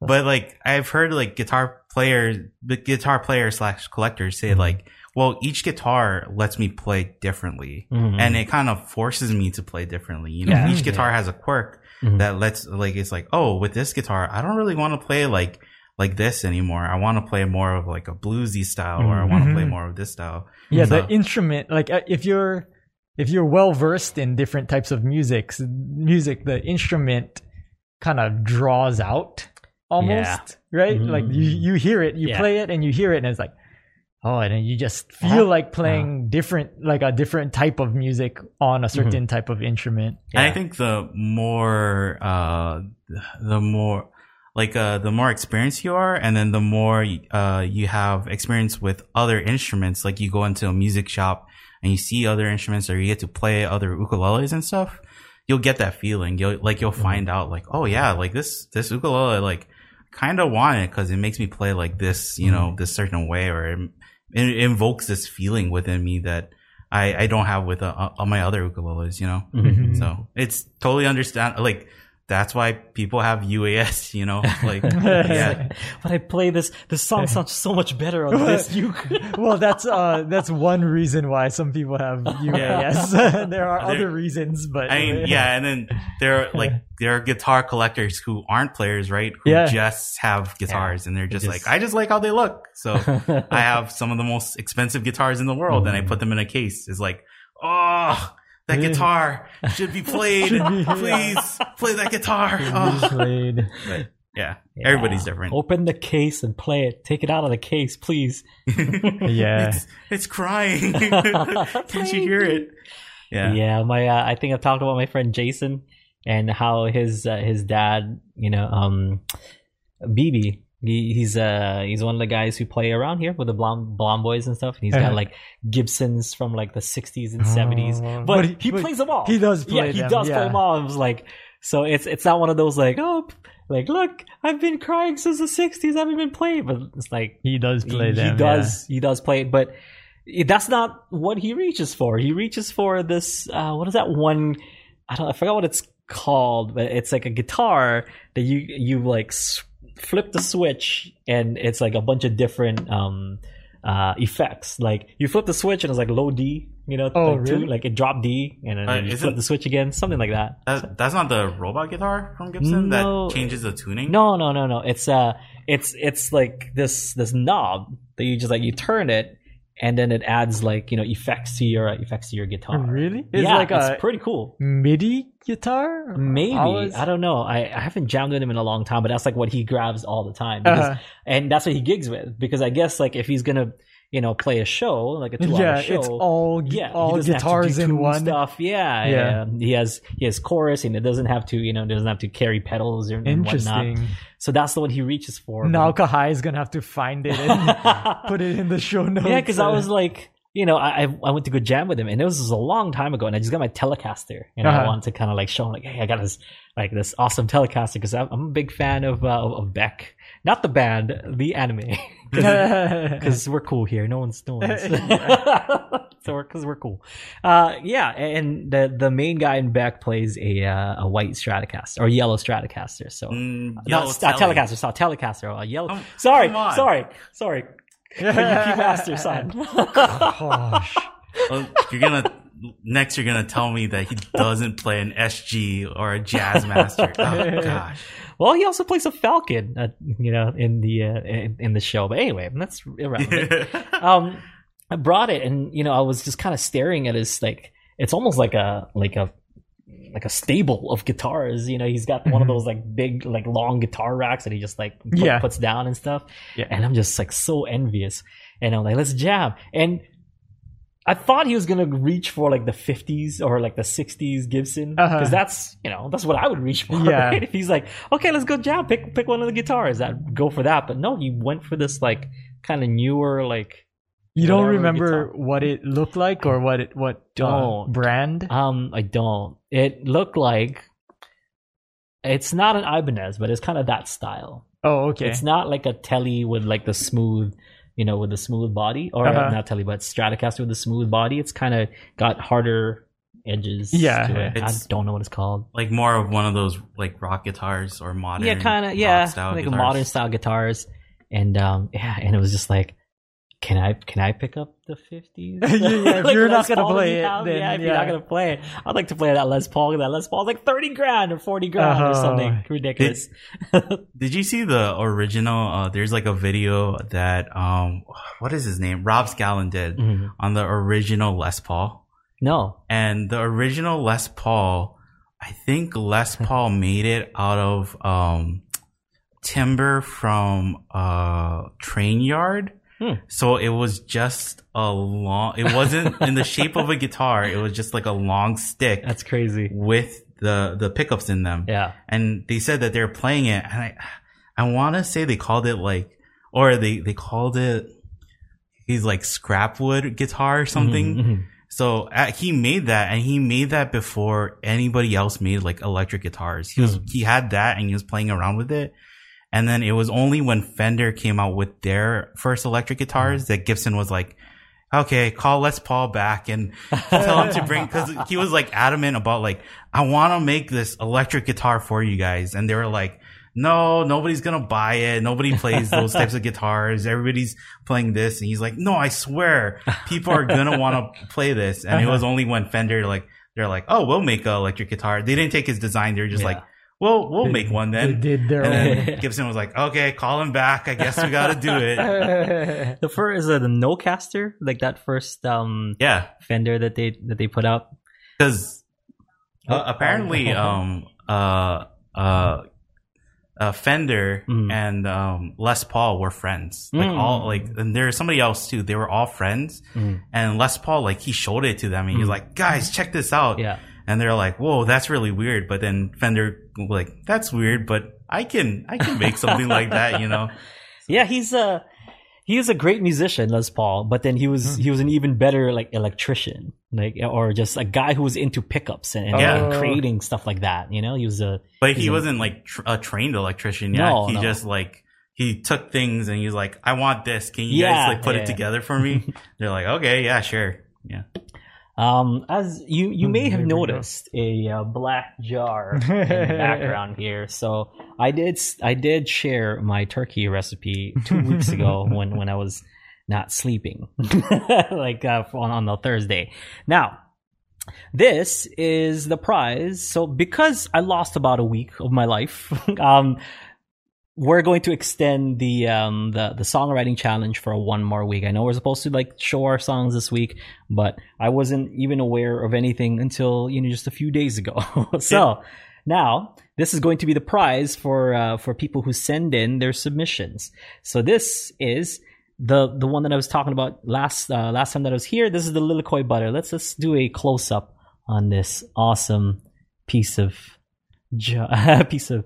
But like I've heard like guitar players, the guitar player slash collector say like, well, each guitar lets me play differently, Mhm. and it kind of forces me to play differently. You know, Yeah. each guitar has a quirk Mhm. that lets like it's like, oh, with this guitar, I don't really want to play like like this anymore. I want to play more of like a bluesy style, or I want to play Mhm. more of this style. Yeah, So- the instrument, like uh, if you're if you're well versed in different types of music, music, the instrument kind of draws out almost, right? Mhm. Like you you hear it, you Yeah. play it, and you hear it, and it's like, oh, and then you just feel like playing different, like a different type of music on a certain type of instrument. And I think the more, uh, the more, like, uh, the more experienced you are, and then the more, uh, you have experience with other instruments, like you go into a music shop and you see other instruments or you get to play other ukuleles and stuff, you'll get that feeling. You'll, like, you'll find out, like, oh yeah, like this, this ukulele, like, kind of want it because it makes me play like this, you know, this certain way, or it, it invokes this feeling within me that I, I don't have with uh, all my other ukuleles, you know? Mhm. So it's totally understand. Like that's why people have UAS, you know, like, *laughs* yeah, but I play this. This song sounds so much better on this *laughs* uke. well, that's uh that's one reason why some people have *laughs* UAS. there are There- other reasons, but I mean, yeah. And then there are like, there are guitar collectors who aren't players, right? Who Yeah. just have guitars and they're just, just- like, I just like how they look. So I have some of the most expensive guitars in the world and I put them in a case. It's like, oh, that guitar should be played. Please play that guitar. Oh. played. But yeah, Yeah. everybody's different. Open the case and play it. Take it out of the case, please. *laughs* Yeah. It's, it's crying. *laughs* *laughs* Can't you hear it? Yeah. Yeah, my uh, I think I've talked about my friend Jason and how his uh, his dad, you know, um BB He, he's uh he's one of the guys who play around here with the blonde blonde boys and stuff. And he's got Uh-huh. like Gibsons from like the '60s and '70s, Oh, but, but he, he- but plays them all. he does play yeah, he them, does play them all. It was like so it's it's not one of those like oh like look I've been crying since the '60s. I haven't been playing, but it's like He does play he, them. he does he does play it, but that's not what he reaches for. He reaches for this uh what is that one? I don't I forgot what it's called, but it's like a guitar that you you like s- flip the switch and it's like a bunch of different um uh effects. Like you flip the switch and it's like low D, you know, Oh, like, two- like it drop D and then Uh, you isn't- flip the switch again, something like that. That, that's not the robot guitar from Gibson No. that changes the tuning. No, no, no, no. It's uh it's it's like this this knob that you just like you turn it and then it adds like, you know, effects to your effects to your guitar. Really? It's yeah, like it's pretty cool. MIDI guitar? Maybe I don't know. I, I haven't jammed with him in a long time, but that's like what he grabs all the time, because, Uh-huh. and that's what he gigs with. Because I guess like if he's gonna, you know, play a show like a two-hour yeah, show, it's all yeah, all doesn't have to guitars in one. stuff. Yeah, Yeah. yeah, He has he has chorus, and it doesn't have to, you know, doesn't have to carry pedals or and whatnot. So that's the one he reaches for. Now Kahai is gonna have to find it and *laughs* put it in the show notes. yeah, because I was like, you know, I I I went to go jam with him, and it was a long time ago, and I just got my Telecaster, and I Uh-huh. wanted to kind of like show him, like, hey, I got this like this awesome Telecaster because I'm, I'm a big fan of uh, of of Beck, not the band, the anime, *laughs* because *laughs* we're cool here. No one's no one's. *laughs* so we're because we're cool. Uh, yeah, and the the main guy in Beck plays a uh, a white Stratocaster or yellow Stratocaster. So Mm, not, yellow not Telecaster, sorry, Telecaster, a yellow. Oh, sorry, come on. sorry, sorry. Yuki Master, son. Gosh. Well, you're gonna next. You're gonna tell me that he doesn't play an SG or a Jazz Master. Oh gosh. Well, he also plays a Falcon, uh, you know, in the uh, in, in the show. But anyway, that's irrelevant. *laughs* um, I brought it, and you know, I was just kind of staring at his like. It's almost like a like a like a stable of guitars. You know, he's got one of Mhm. those like big like long guitar racks that he just like put, Yeah. puts down and stuff. Yeah. And I'm just like so envious. And I'm like, let's jam. And I thought he was gonna reach for like the 50s or like the 60s Gibson because Uh-huh. that's you know that's what I would reach for. *laughs* Yeah. right? If he's like, okay, let's go jam, pick pick one of the guitars, that go for that. But no, he went for this like kind of newer like You don't remember guitar. what it looked like or what it what uh, Don't. brand? um I don't. It looked like it's not an Ibanez, but it's kind of that style. Oh, okay. It's not like a telly with like the smooth, you know, with a smooth body, or Uh-huh. not telly, but Stratocaster with a smooth body. It's kind of got harder edges. Yeah. to it. I don't know what it's called. like more of one of those like rock guitars or modern. yeah, kind of. Yeah, style like guitars. modern style guitars, and um, yeah, and it was just like. Can I can I pick up the fifties? Yeah, *laughs* yeah, if you're not gonna play it, then yeah, if you're not gonna play it, I'd like to play that Les Paul. That Les Paul's like thirty grand or forty grand or Oh. something ridiculous. *laughs* Did you see the original? Uh, there's like a video that um, what is his name? Rob Scallon did Mhm. on the original Les Paul, No, and the original Les Paul, I think Les *laughs* Paul made it out of um timber from uh train yard. Hmm. So it was just a long. It wasn't in the shape of a *laughs* guitar. It was just like a long stick that's crazy. with the the pickups in them. Yeah. And they said that they're playing it, and I I want to say they called it like, or they they called it. He's like scrapwood guitar or something. Mhm, mhm. So uh, he made that, and he made that before anybody else made like electric guitars. He was he had that, and he was playing around with it. And then it was only when Fender came out with their first electric guitars uh-huh. that Gibson was like, "Okay, call Les Paul back and tell him to bring." *laughs* Because he was like adamant about like, "I want to make this electric guitar for you guys," and they were like. No, nobody's gonna buy it. Nobody plays those types of guitars. Everybody's playing this, and he's like, "No, I swear, people are gonna *laughs* want to play this." And it was uh-huh. only when Fender like they're like, "Oh, we'll make an electric guitar." They didn't take his design. They're just Yeah. like, "Well, we'll make one then." They did their And own. then Gibson was like, "Okay, call him back. I guess we got to do it." *laughs* The first is it the Nocaster, like that first um Yeah, Fender that they that they put out. because Oh, uh, apparently, oh. um, uh, uh, uh, Fender Mm. and um, Les Paul were friends. Like Mm. all like, and there's somebody else too. They were all friends. Mm. And Les Paul, like, he showed it to them, and he's Mm. like, "Guys, check this out." Yeah. And they're like, "Whoa, that's really weird." But then Fender, like, "That's weird, but I can I can make something like that, you know. *laughs* Yeah, he's a he is a great musician, Les Paul, but then he was Hmm. he was an even better like electrician, like or just a guy who was into pickups and, and, Yeah. and creating stuff like that. You know, he was a But he He's wasn't like tr- a trained electrician. Yeah, No, he no. just like he took things and he was like, "I want this. Can you Yeah, guys like put yeah. it together for me?" *laughs* They're like, "Okay, yeah, sure." Yeah. Um, as you you Hmm, may have we go. noticed a uh, black jar in the *laughs* background here. So I did I did share my turkey recipe two weeks ago *laughs* when when I was not sleeping, *laughs* like uh, on on the Thursday. Now. This is the prize. So because I lost about a week of my life, um, we're going to extend the um the the songwriting challenge for one more week. I know we're supposed to like show our songs this week, but I wasn't even aware of anything until you know just a few days ago. *laughs* so now this is going to be the prize for uh, for people who send in their submissions. So this is the the one that I was talking about last uh, last time that I was here. This is the Lilikoi butter. Let's just do a close up on this awesome piece of *laughs* piece of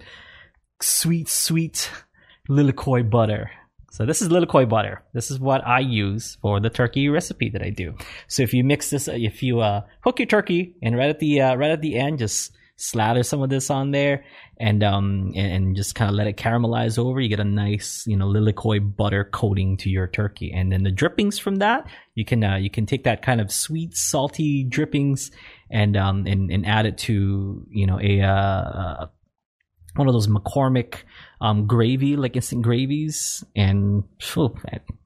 sweet sweet Lilikoi butter. So this is Lilikoi butter. This is what I use for the turkey recipe that I do. So if you mix this, if you uh, hook your turkey and right at the uh, right at the end, just slather some of this on there and um and, and just kind of let it caramelize over. You get a nice you know Lilikoi butter coating to your turkey, and then the drippings from that you can uh, you can take that kind of sweet salty drippings and um and, and add it to you know a uh, uh one of those McCormick um, gravy, like instant gravies, and phew,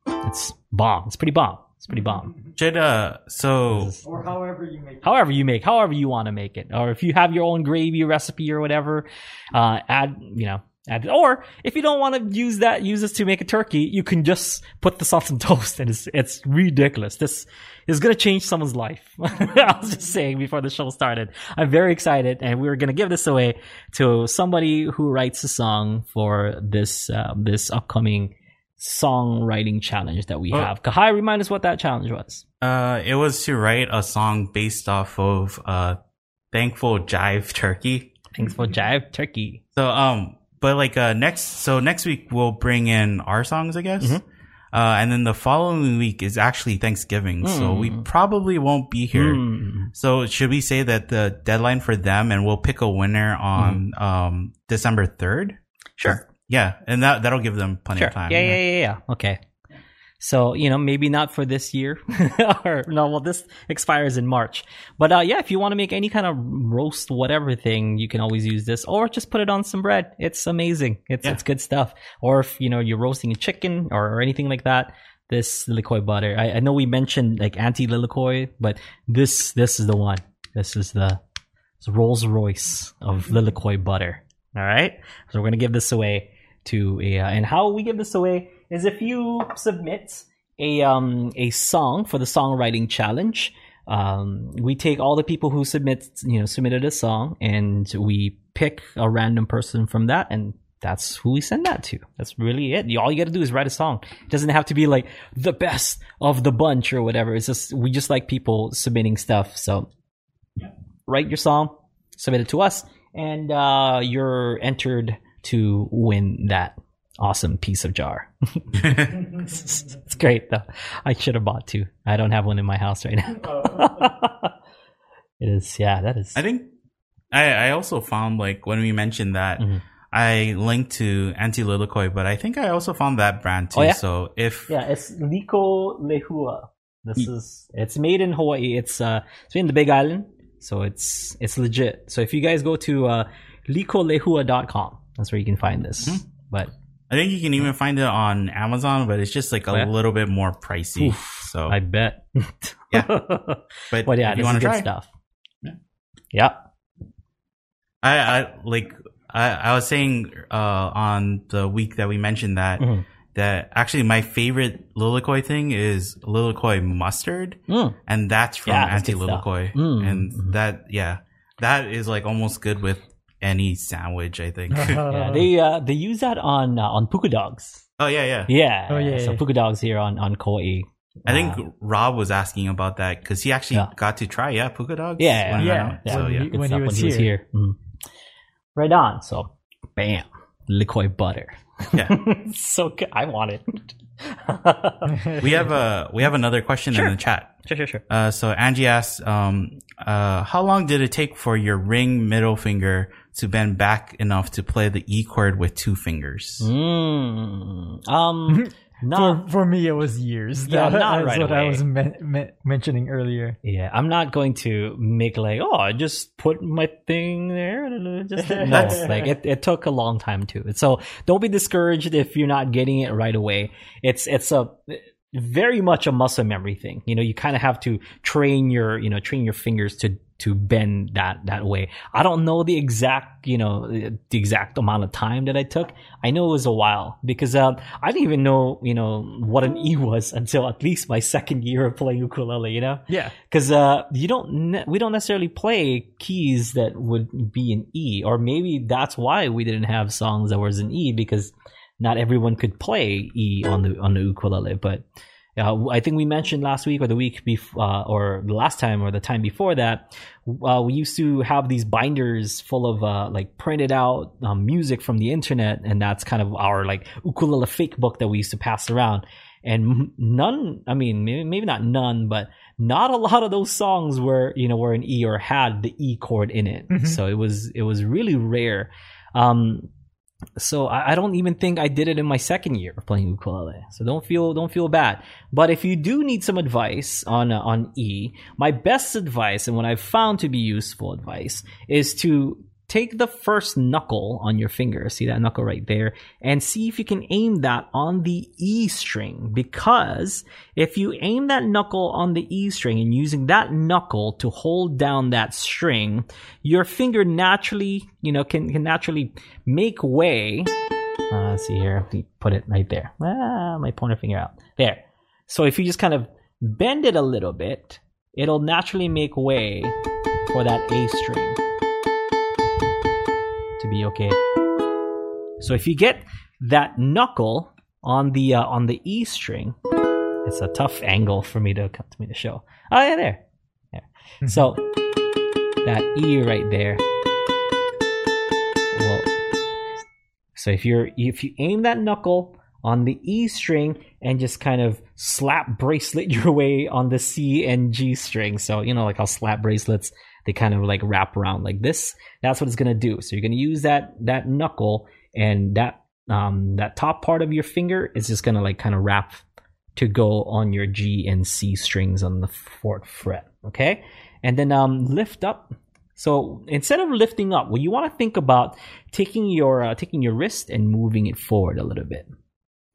it's bomb. It's pretty bomb. It's pretty bomb. Should uh so or however you make However you make, however you want to make it, or if you have your own gravy recipe or whatever, uh, add you know. Add, or if you don't want to use that, use this to make a turkey, you can just put this on some *laughs* toast, and it's it's ridiculous. This is gonna change someone's life. *laughs* I was just saying before the show started. I'm very excited, and we're gonna give this away to somebody who writes a song for this um, this upcoming songwriting challenge that we Oh. have. Kahai, remind us what that challenge was. uh it was to write a song based off of uh Thankful Jive Turkey. Thankful Jive Turkey. So um but like uh next so next week we'll bring in our songs, I guess. Mhm. Uh and then the following week is actually Thanksgiving, so we Mm. probably won't be here. Hmm. So should we say that the deadline for them and we'll pick a winner on um December 3rd? Sure. Yeah, and that that'll give them plenty Sure. of time. Yeah, yeah, yeah, yeah. Okay. So, you know, maybe not for this year. *laughs* or no, well this expires in March. But uh yeah, if you want to make any kind of roast whatever thing, you can always use this or just put it on some bread. It's amazing. It's Yeah. it's good stuff. Or if, you know, you're roasting a chicken or, or anything like that, this lilikoi butter. I, I know we mentioned like Aunty Lilikoi, but this this is the one. This is the Rolls Royce of lilikoi butter. All right. So we're gonna give this away to a, uh, and how we give this away is if you submit a um a song for the songwriting challenge. Um, we take all the people who submit, you know, submitted a song, and we pick a random person from that, and that's who we send that to. That's really it. All you got to do is write a song. It doesn't have to be like the best of the bunch or whatever. It's just we just like people submitting stuff. So write your song, submit it to us, and uh, you're entered to win that awesome piece of jar. *laughs* *laughs* it's great though. I should have bought two. I don't have one in my house right now. *laughs* it is, yeah, that is. I think I, I also found like when we mentioned that Mhm. I linked to Aunty Lilikoi, but I think I also found that brand too. Oh, yeah? So if Yeah, it's Liko Lehua. This is it's made in Hawaii. It's uh it's made in the Big Island, so it's it's legit. So if you guys go to uh likolehua.com, that's where you can find this. Mhm. But I think you can even find it on Amazon, but it's just like a yeah? little bit more pricey. Oof, so, I bet. Yeah. *laughs* but yeah, if you want to try, stuff. Yeah. Yeah. I, I like I, I was saying uh, on the week that we mentioned that Mhm. that actually my favorite Lilikoi thing is Lilikoi mustard, Mm. and that's from Yeah, Aunty. Lilikoi, Mm. and Mhm. that yeah, that is like almost good with any sandwich. I think. *laughs* Yeah, they uh, they use that on uh, on puka dogs. oh yeah, yeah. Yeah. Oh, yeah, So yeah. puka dogs here on on Kauai. I think Uh, Rob was asking about that because he actually Yeah. got to try yeah puka dogs. Yeah, yeah, when he yeah. went out. yeah. So When yeah. he- good when he was here. Mhm. Right on. So, bam. liquid butter. Yeah. *laughs* so good. I want it. *laughs* we have a we have another question Sure. in the chat. sure, sure, sure. Uh, so Angie asks, um, uh, how long did it take for your ring middle finger to bend back enough to play the E chord with two fingers? Mm, um, *laughs* For, not. for me, it was years. Yeah, That- not that's right what I was men- men- mentioning earlier. Yeah, I'm not going to make like, oh, I just put my thing there. *laughs* Just no, That's- like it, it took a long time too. So don't be discouraged if you're not getting it right away. It's it's a very much a muscle memory thing. You know, you kind of have to train your you know train your fingers to to bend that that way. I don't know the exact you know the exact amount of time that I took. I know it was a while because uh, I didn't even know you know what an E was until at least my second year of playing ukulele. You know Yeah. because uh, you don't ne- we don't necessarily play keys that would be an E, or maybe that's why we didn't have songs that was an E because not everyone could play E on the on the ukulele. But uh, I think we mentioned last week or the week before, uh, or the last time or the time before that, uh, we used to have these binders full of uh, like printed out um, music from the internet, and that's kind of our like ukulele fake book that we used to pass around. And none, I mean, maybe, maybe not none, but not a *laughs* lot of those songs were, you know, were an E or had the E chord in it. Mhm. So it was, it was really rare. Um, so I, I don't even think I did it in my second year of playing ukulele. So don't feel don't feel bad. But if you do need some advice on uh, on E, my best advice and what I've found to be useful advice is to take the first knuckle on your finger, see that knuckle right there, and see if you can aim that on the E string. Because if you aim that knuckle on the E string and using that knuckle to hold down that string, your finger naturally, you know, can, can naturally make way. Uh, let's see here. Let me put it right there. Ah, my pointer finger out. There. So if you just kind of bend it a little bit, it'll naturally make way for that A string to be okay. So if you get that knuckle on the uh, on the E string, it's a tough angle for me to come to me to show. Oh yeah, there. there. So that E right there. Well, so if you're if you aim that knuckle on the E string and just kind of slap bracelet *laughs* your way on the C and G string. So, you know, like how slap bracelets, they kind of like wrap around like this. That's what it's going to do. So you're going to use that, that knuckle and that, um, that top part of your finger is just going to like kind of wrap to go on your G and C strings on the fourth fret. Okay. And then, um, lift up. So instead of lifting up, well, you want to think about taking your, uh, taking your wrist and moving it forward a little bit.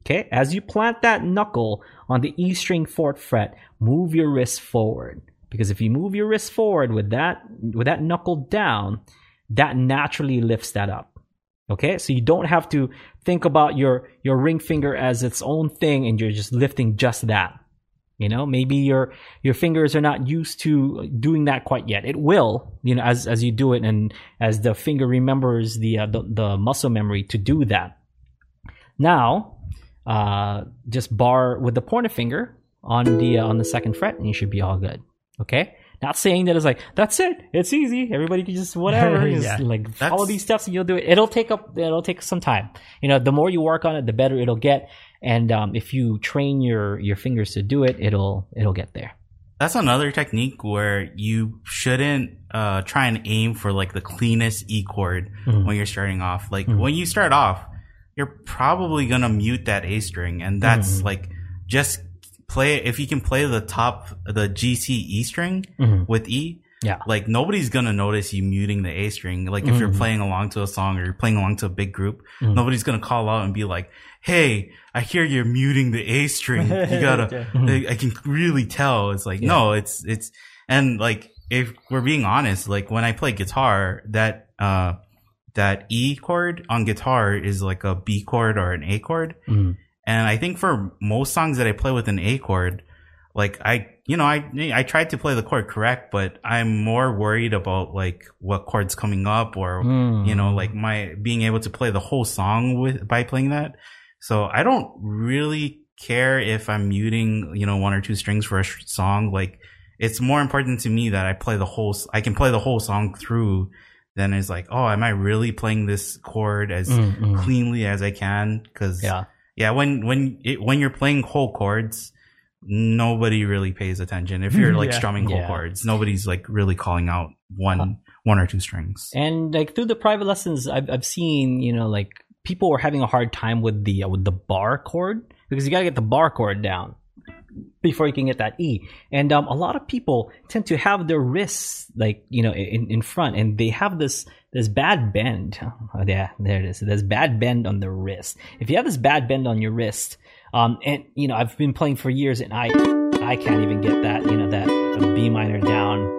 Okay, as you plant that knuckle on the E string fourth fret, move your wrist forward. Because if you move your wrist forward with that with that knuckle down, that naturally lifts that up. Okay, so you don't have to think about your your ring finger as its own thing, and you're just lifting just that. You know, maybe your your fingers are not used to doing that quite yet. It will, you know, as as you do it, and as the finger remembers the uh, the, the muscle memory to do that. Now, uh, just bar with the pointer finger on the uh, on the second fret, and you should be all good. Okay. Not saying that it's like that's it. It's easy. Everybody can just whatever. *laughs* Yeah. just like follow these steps and you'll do it. It'll take up. It'll take some time. You know, the more you work on it, the better it'll get. And um, if you train your your fingers to do it, it'll it'll get there. That's another technique where you shouldn't uh, try and aim for like the cleanest E chord Mhm. when you're starting off. Like Mhm. when you start off, you're probably gonna mute that A string, and that's Mhm. like just play if you can play the top the G C E string Mhm. with E. Yeah. Like nobody's gonna notice you muting the A string. Like if you're Mhm. playing along to a song or you're playing along to a big group, Mhm. nobody's gonna call out and be like, "Hey, I hear you're muting the A string. *laughs* You gotta." Mhm. I, I can really tell. It's like, no, it's, it's, and like, if we're being honest, like when I play guitar, that, uh, that E chord on guitar is like a B chord or an A chord. Mhm. And I think for most songs that I play with an A chord, like I, you know, I, I tried to play the chord correct, but I'm more worried about like what chord's coming up or, Mm. you know, like my being able to play the whole song with by playing that. So I don't really care if I'm muting, you know, one or two strings for a song. Like it's more important to me that I play the whole, I can play the whole song through than it's like, oh, am I really playing this chord as Mm, mm. cleanly as I can? Because Yeah. Yeah, when when it, when you're playing whole chords, nobody really pays attention. If you're *laughs* like Yeah. strumming whole Yeah. chords, nobody's like really calling out one one or two strings. And like through the private lessons, I've I've seen you know like people were having a hard time with the uh, with the bar chord because you gotta get the bar chord down before you can get that E. And um, a lot of people tend to have their wrists like you know in, in front, and they have this this bad bend. Oh, yeah, there it is. This bad bend on the wrist. If you have this bad bend on your wrist, um, and you know I've been playing for years, and I I can't even get that you know that B minor down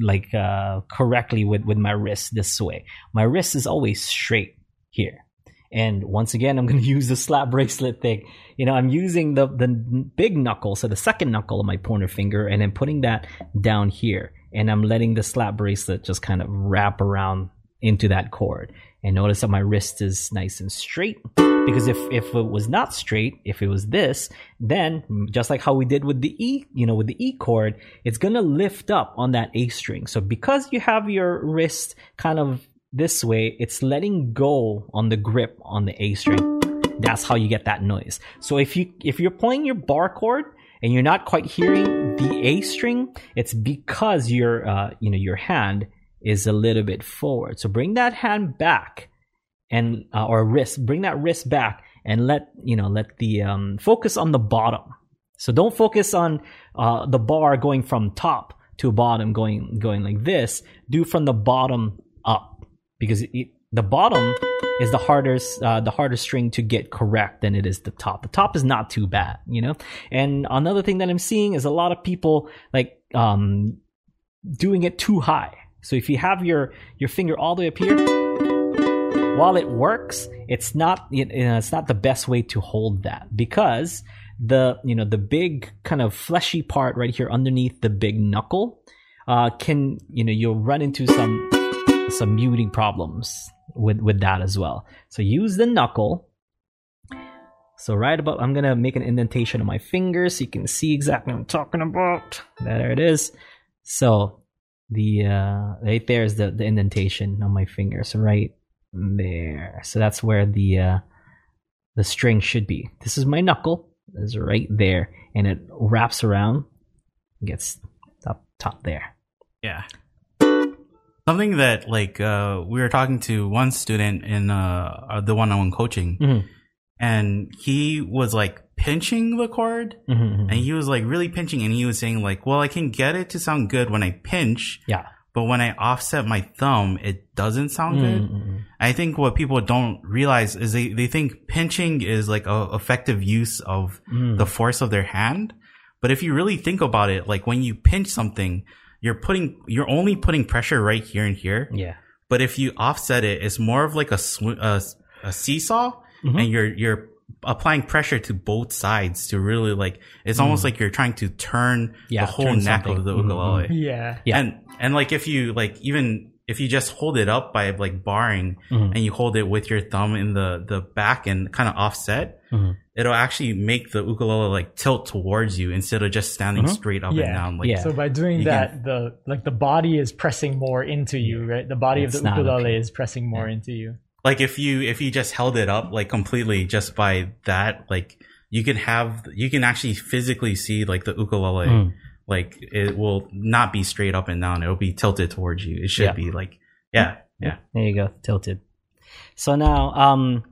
like uh correctly with with my wrist this way my wrist is always straight here and once again i'm going *laughs* to use the slap bracelet thing. You know i'm using the the big knuckle so the second knuckle of my pointer finger and then putting that down here. And i'm letting the slap bracelet just kind of wrap around into that chord and notice that my wrist is nice and straight because if if it was not straight if it was this then just like how we did with the e you know with the e chord it's gonna lift up on that a string. So because you have your wrist kind of this way it's letting go on the grip on the a string. That's how you get that noise. So if you if you're playing your bar chord and you're not quite hearing the a string it's because your uh you know your hand is a little bit forward. So bring that hand back and uh, or wrist bring that wrist back and let you know let the um, focus on the bottom. So don't focus on uh, the bar going from top to bottom going going like this. Do from the bottom because it, the bottom is the hardest uh, the hardest string to get correct than it is the top. The top is not too bad you know? And another thing that i'm seeing is a lot of people like um doing it too high. So if you have your your finger all the way up here while it works, it's not you know, it's not the best way to hold that because the you know the big kind of fleshy part right here underneath the big knuckle uh, can you know you'll run into some some muting problems with with that as well. So use the knuckle. So right about I'm gonna make an indentation on my finger so you can see exactly what I'm talking about. There it is. So the uh, right there is the the indentation on my finger. So right there. So that's where the uh, the string should be. This is my knuckle. Is right there, and it wraps around, gets up top there. Yeah. Something that like uh we were talking to one student in uh uh, the one-on-one coaching Mhm. and he was like pinching the chord Mhm, and he was like really pinching and he was saying like, "Well, I can get it to sound good when I pinch, Yeah. but when I offset my thumb, it doesn't sound good." Mhm. I think what people don't realize is they, they think pinching is like a effective use of Mm. the force of their hand. But if you really think about it, like when you pinch something, you're putting, you're only putting pressure right here and here. Yeah. But if you offset it, it's more of like a, sw- a, a seesaw Mhm. and you're, you're applying pressure to both sides to really like, it's almost like you're trying to turn Mm. Yeah, the whole turn neck something. of the ukulele. Yeah. Yeah. And, and like if you like even if you just hold it up by like barring Mhm. and you hold it with your thumb in the, the back and kind of offset, Mhm. it'll actually make the ukulele like tilt towards you instead of just standing Mhm. straight up Yeah. and down. Like, Yeah. So by doing You that, the like the body is pressing more into you, right? The body of the ukulele okay. is pressing more into you. like if you, if you just held it up like completely just by that, like you can have, you can actually physically see like the ukulele, Mm. Like it will not be straight up and down. It'll be tilted towards you. It should Yeah. be like, yeah, yeah. There you go, tilted. So now, um,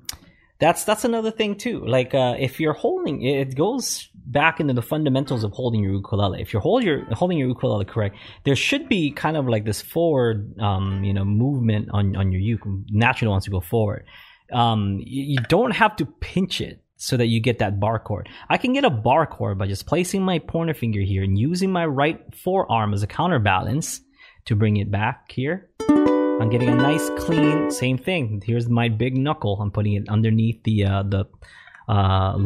that's that's another thing too. Like, uh, if you're holding, it goes back into the fundamentals of holding your ukulele. If you're hold your holding your ukulele correct, there should be kind of like this forward, um, you know, movement on on your uke. Naturally wants to go forward. Um, you, you don't have to pinch it so that you get that bar chord. I can get a bar chord by just placing my pointer finger here and using my right forearm as a counterbalance to bring it back here. I'm getting a nice clean same thing. Here's my big knuckle. I'm putting it underneath the uh, the uh,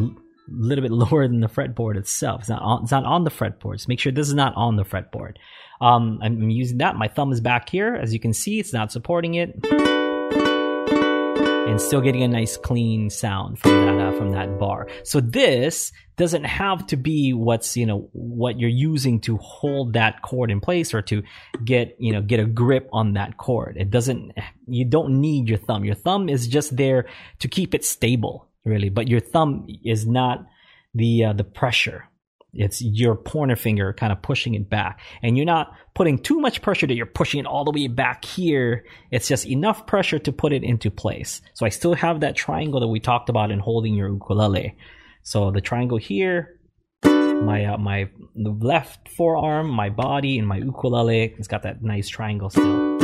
little bit *laughs* lower than the fretboard itself. It's not on, it's not on the fretboard. So make sure this is not on the fretboard. Um, I'm using that. My thumb is back here. As you can see, it's not supporting it. And still getting a nice clean sound from that uh, from that bar. So this doesn't have to be what's you know what you're using to hold that chord in place or to get you know get a grip on that chord. It doesn't. You don't need your thumb. Your thumb is just there to keep it stable, really. But your thumb is not the uh, the pressure it's your pointer finger kind of pushing it back. And you're not putting too much pressure that you're pushing it all the way back here. It's just enough pressure to put it into place. So I still have that triangle that we talked about in holding your ukulele. So the triangle here, my uh, my left forearm, my body, and my ukulele. It's got that nice triangle still.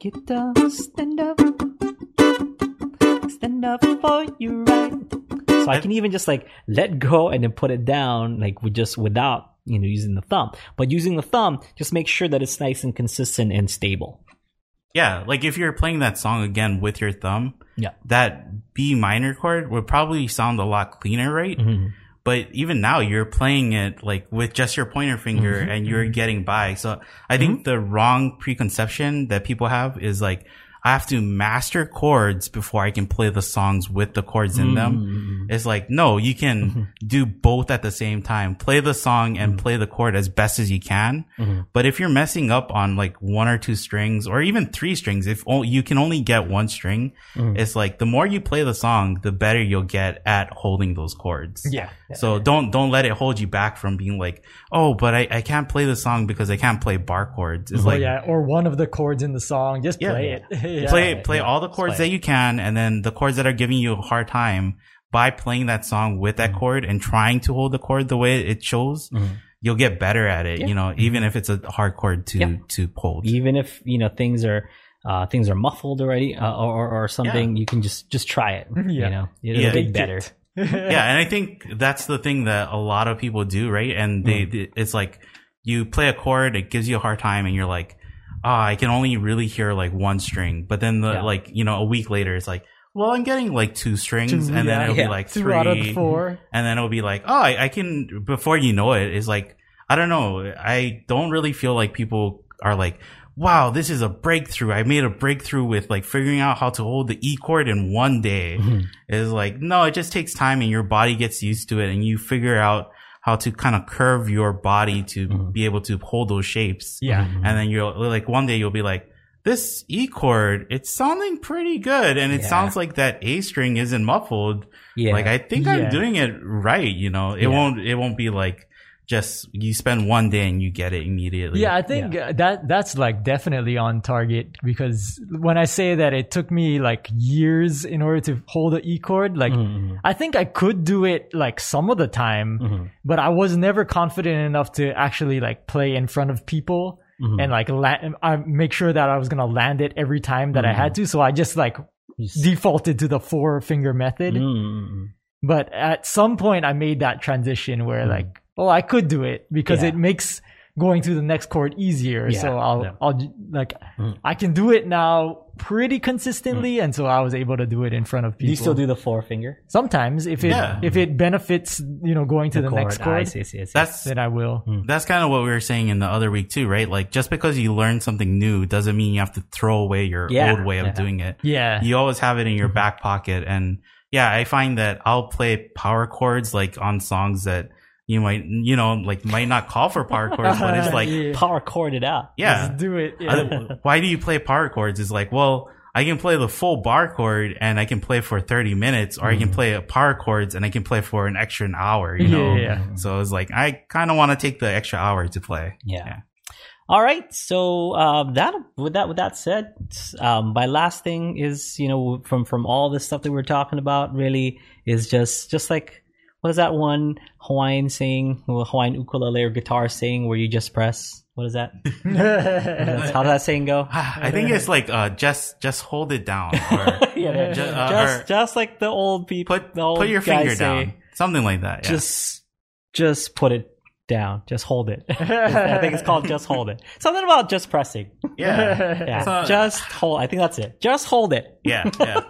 Get up, stand up, stand up for you right. So I can even just like let go and then put it down, like with just without you know using the thumb. But using the thumb, just make sure that it's nice and consistent and stable. Yeah, like if you're playing that song again with your thumb, Yeah. that B minor chord would probably sound a lot cleaner, right? Mm-hmm. But even now, you're playing it like with just your pointer finger Mm-hmm. and you're getting by. So I think the wrong preconception that people have is like, I have to master chords before I can play the songs with the chords in Mm-hmm. them. It's like, no, you can mm-hmm. do both at the same time. Play the song and mm-hmm. play the chord as best as you can. Mm-hmm. But if you're messing up on like one or two strings or even three strings, if o- you can only get one string, it's like the more you play the song, the better you'll get at holding those chords. Yeah. So don't don't let it hold you back from being like, oh, but I, I can't play the song because I can't play bar chords. It's Or like yeah, or one of the chords in the song, just Yeah. play it. *laughs* Yeah. play play all the chords that you can, and then the chords that are giving you a hard time by playing that song with Mm-hmm. that chord and trying to hold the chord the way it shows. You'll get better at it, you know, even if it's a hard chord to Yeah. to hold. Even if you know things are uh, things are muffled already uh, or or something, you can just just try it. *laughs* Yeah. You know, it'll Yeah. get better. *laughs* yeah, and I think that's the thing that a lot of people do, right? And they, they- it's like you play a chord, it gives you a hard time, and you're like, ah, I can only really hear like one string. But then the Yeah. like you know a week later, it's like, well, I'm getting like two strings, Two, and then yeah. it'll Yeah. be like Two three, out of the four. and then it'll be like, oh, I, I can. Before you know it, it's like I don't know. I don't really feel like people are like. Wow, this is a breakthrough. I made a breakthrough with like figuring out how to hold the E chord in one day is like, no, it just takes time and your body gets used to it and you figure out how to kind of curve your body to mm-hmm. be able to hold those shapes. Yeah. And then you'll like one day you'll be like, this E chord, it's sounding pretty good. And it Yeah. sounds like that A string isn't muffled. Yeah. Like I think Yeah. I'm doing it right. You know, it Yeah. won't, it won't be like just you spend one day and you get it immediately. Yeah, I think uh, that that's like definitely on target because when I say that it took me like years in order to hold the E chord, like Mhm. I think I could do it like some of the time, Mhm. but I was never confident enough to actually like play in front of people Mhm. and like la- I make sure that I was gonna land it every time that I had to. So I just like defaulted to the four finger method. Mm. But at some point, I made that transition where like, oh, I could do it because Mm-hmm. Yeah. it makes going to the next chord easier. Yeah, So I'll, yeah. I'll like, Mhm. I can do it now pretty consistently, and so I was able to do it in front of people. Mm. Do you still do the four finger? Sometimes, if it Yeah. if it benefits, you know, going to the, next Ah, I chord, see, I see, I see. That's, then I will. That's kind of what we were saying in the other week too, right? Like just because you learn something new doesn't mean you have to throw away your Yeah, old way of yeah. doing it. Yeah, You always have it in your back pocket. And yeah, I find that I'll play power chords like on songs that you might, you know, like might not call for power *laughs* chords, but it's like, Yeah. power chord it out. yeah. Just do it. Yeah. I- why do you play power chords? Is like, well, I can play the full bar chord and I can play for 30 minutes or I can play a power chords and I can play for an extra an hour, you know? Yeah. So it's like, I kind of want to take the extra hour to play. Yeah. Yeah. All right. So um, that with that with that said, um, my last thing is you know from from all this stuff that we're talking about really is just just like what is that one Hawaiian saying, well, Hawaiian ukulele or guitar saying where you just press. What is that? *laughs* How does that saying go? I think it's like, uh, just, just hold it down *laughs* or yeah, Ju- uh, just or- just like the old people, put, the old put your guys finger say, down. Something like that. Yeah. Just just put it down. Just hold it. *laughs* I think it's called just hold it. Something about just pressing. yeah. Yeah, So- just hold. I think that's it. Just hold it. Yeah. Yeah.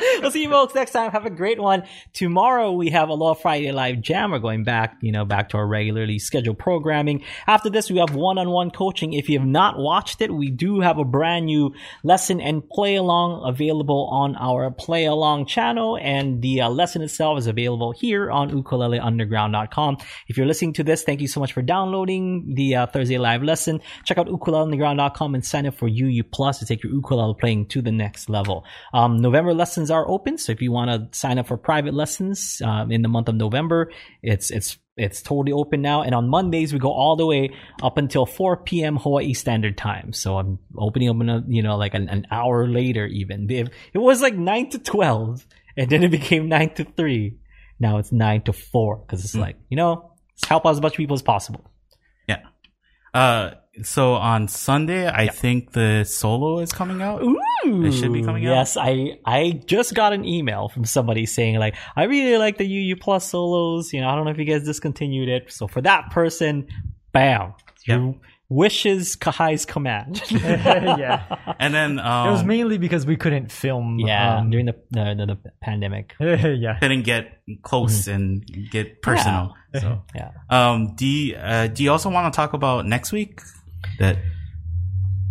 *laughs* we'll see you folks next time. Have a great one. Tomorrow we have Aloha Friday Live Jam. We're going back, you know, back to our regularly scheduled programming. After this, we have one-on-one coaching. If you have not watched it, we do have a brand new lesson and play along available on our play along channel. And the uh, lesson itself is available here on ukuleleunderground.com. If you're listening to this, thank you so much for downloading the uh, Thursday live lesson. Check out ukuleleunderground.com and sign up for UU Plus to take your ukulele playing to the next level. Um, November lessons are open, so if you want to sign up for private lessons um, in the month of November, it's it's it's totally open now. And on Mondays we go all the way up until 4 p.m. Hawaii Standard Time. So I'm opening up, a, you know, like an, an hour later even. It was like nine to 12, and then it became nine to three. Now it's nine to four because it's mm. like you know, help as much people as possible. Uh, so on Sunday, I yeah. think the solo is coming out. Ooh, it should be coming out. Yes, I I just got an email from somebody saying like I really like the UU Plus solos. You know, I don't know if you guys discontinued it. So for that person, bam, yep wishes Kahai's command. *laughs* yeah, and then um, it was mainly because we couldn't film. Yeah, um, during the, the, the pandemic. *laughs* yeah, couldn't get close mm-hmm. and get personal. Yeah. So *laughs* yeah. Um, do you, uh, do you also want to talk about next week? That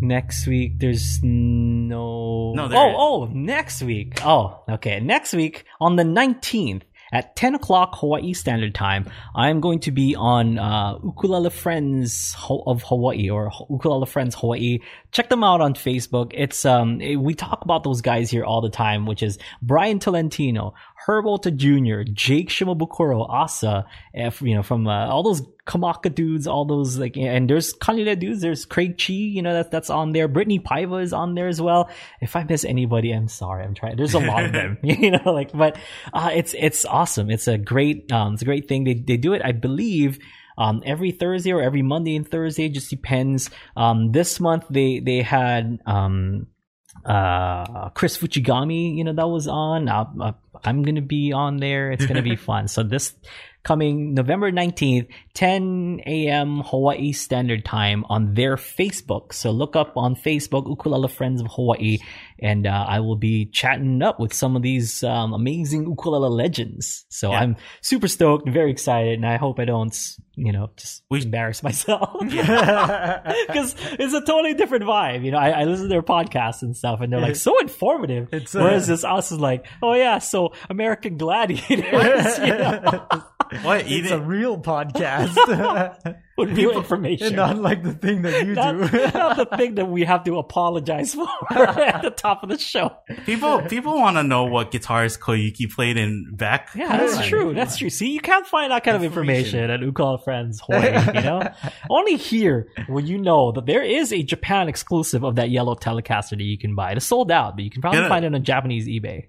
next week there's no. No. oh, oh, next week. Oh, okay. Next week on the nineteenth at 10 o'clock Hawaii Standard Time, I'm going to be on uh, Ukulele Friends of Hawaii or Ukulele Friends Hawaii. Check them out on Facebook. It's um we talk about those guys here all the time, which is Brian Tolentino, Herb Ohta Jr., Jake Shimabukuro, Asa, F, you know, from uh, all those Kamaka dudes, all those like, and there's Kaneda dudes. There's Craig Chee, you know, that's that's on there. Brittany Paiva is on there as well. If I miss anybody, I'm sorry. I'm trying. There's a lot of them, *laughs* *laughs* you know, like, but uh, it's it's awesome. It's a great um, it's a great thing. They they do it, I believe. Um, every Thursday or every Monday and Thursday, just depends. Um, this month they they had um, uh, Kris Fuchigami, you know, that was on. Uh, I'm gonna be on there. It's gonna be *laughs* fun. So this coming November 19th, 10 a.m. Hawaii Standard Time on their Facebook. So look up on Facebook, Ukulele Friends of Hawaii, and uh, I will be chatting up with some of these um, amazing ukulele legends. So yeah. I'm super stoked, very excited, and I hope I don't, you know, just we embarrass myself *laughs* because *laughs* it's a totally different vibe. You know, I, I, listen to their podcasts and stuff, and they're like so informative. It's, uh, Whereas this us is like, oh yeah, so American Gladiators. *laughs* you know? What? It's a real podcast. *laughs* With real information. Not like the thing that you not, do. *laughs* not the thing that we have to apologize for *laughs* at the top of the show. People people want to know what guitarist Koyuki played in Beck. Yeah, that's true. That's true. See, you can't find that kind of information at Ukulele Friends Hawaii, you know? *laughs* Only here will you know that there is a Japan exclusive of that yellow Telecaster that you can buy. It's sold out, but you can probably gonna, find it on Japanese eBay.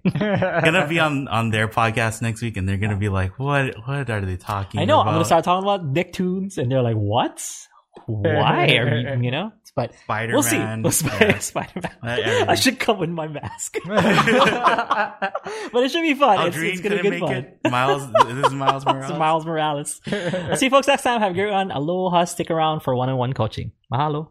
gonna be on, on their podcast next week and they're gonna be like, what what are they talking I know, about? I'm gonna start talking about Nicktoons and they're like, what? Why are you, *laughs* you know? But Spider we'll see. We'll Sp- yeah. *laughs* Spider Man. I should come with my mask. *laughs* but it should be fun. Oh, it's, it's gonna be good fun. It. Miles, this is Miles Morales. Miles Morales. I'll see you folks next time. Have a great one. Aloha. Stick around for one on one coaching. Mahalo.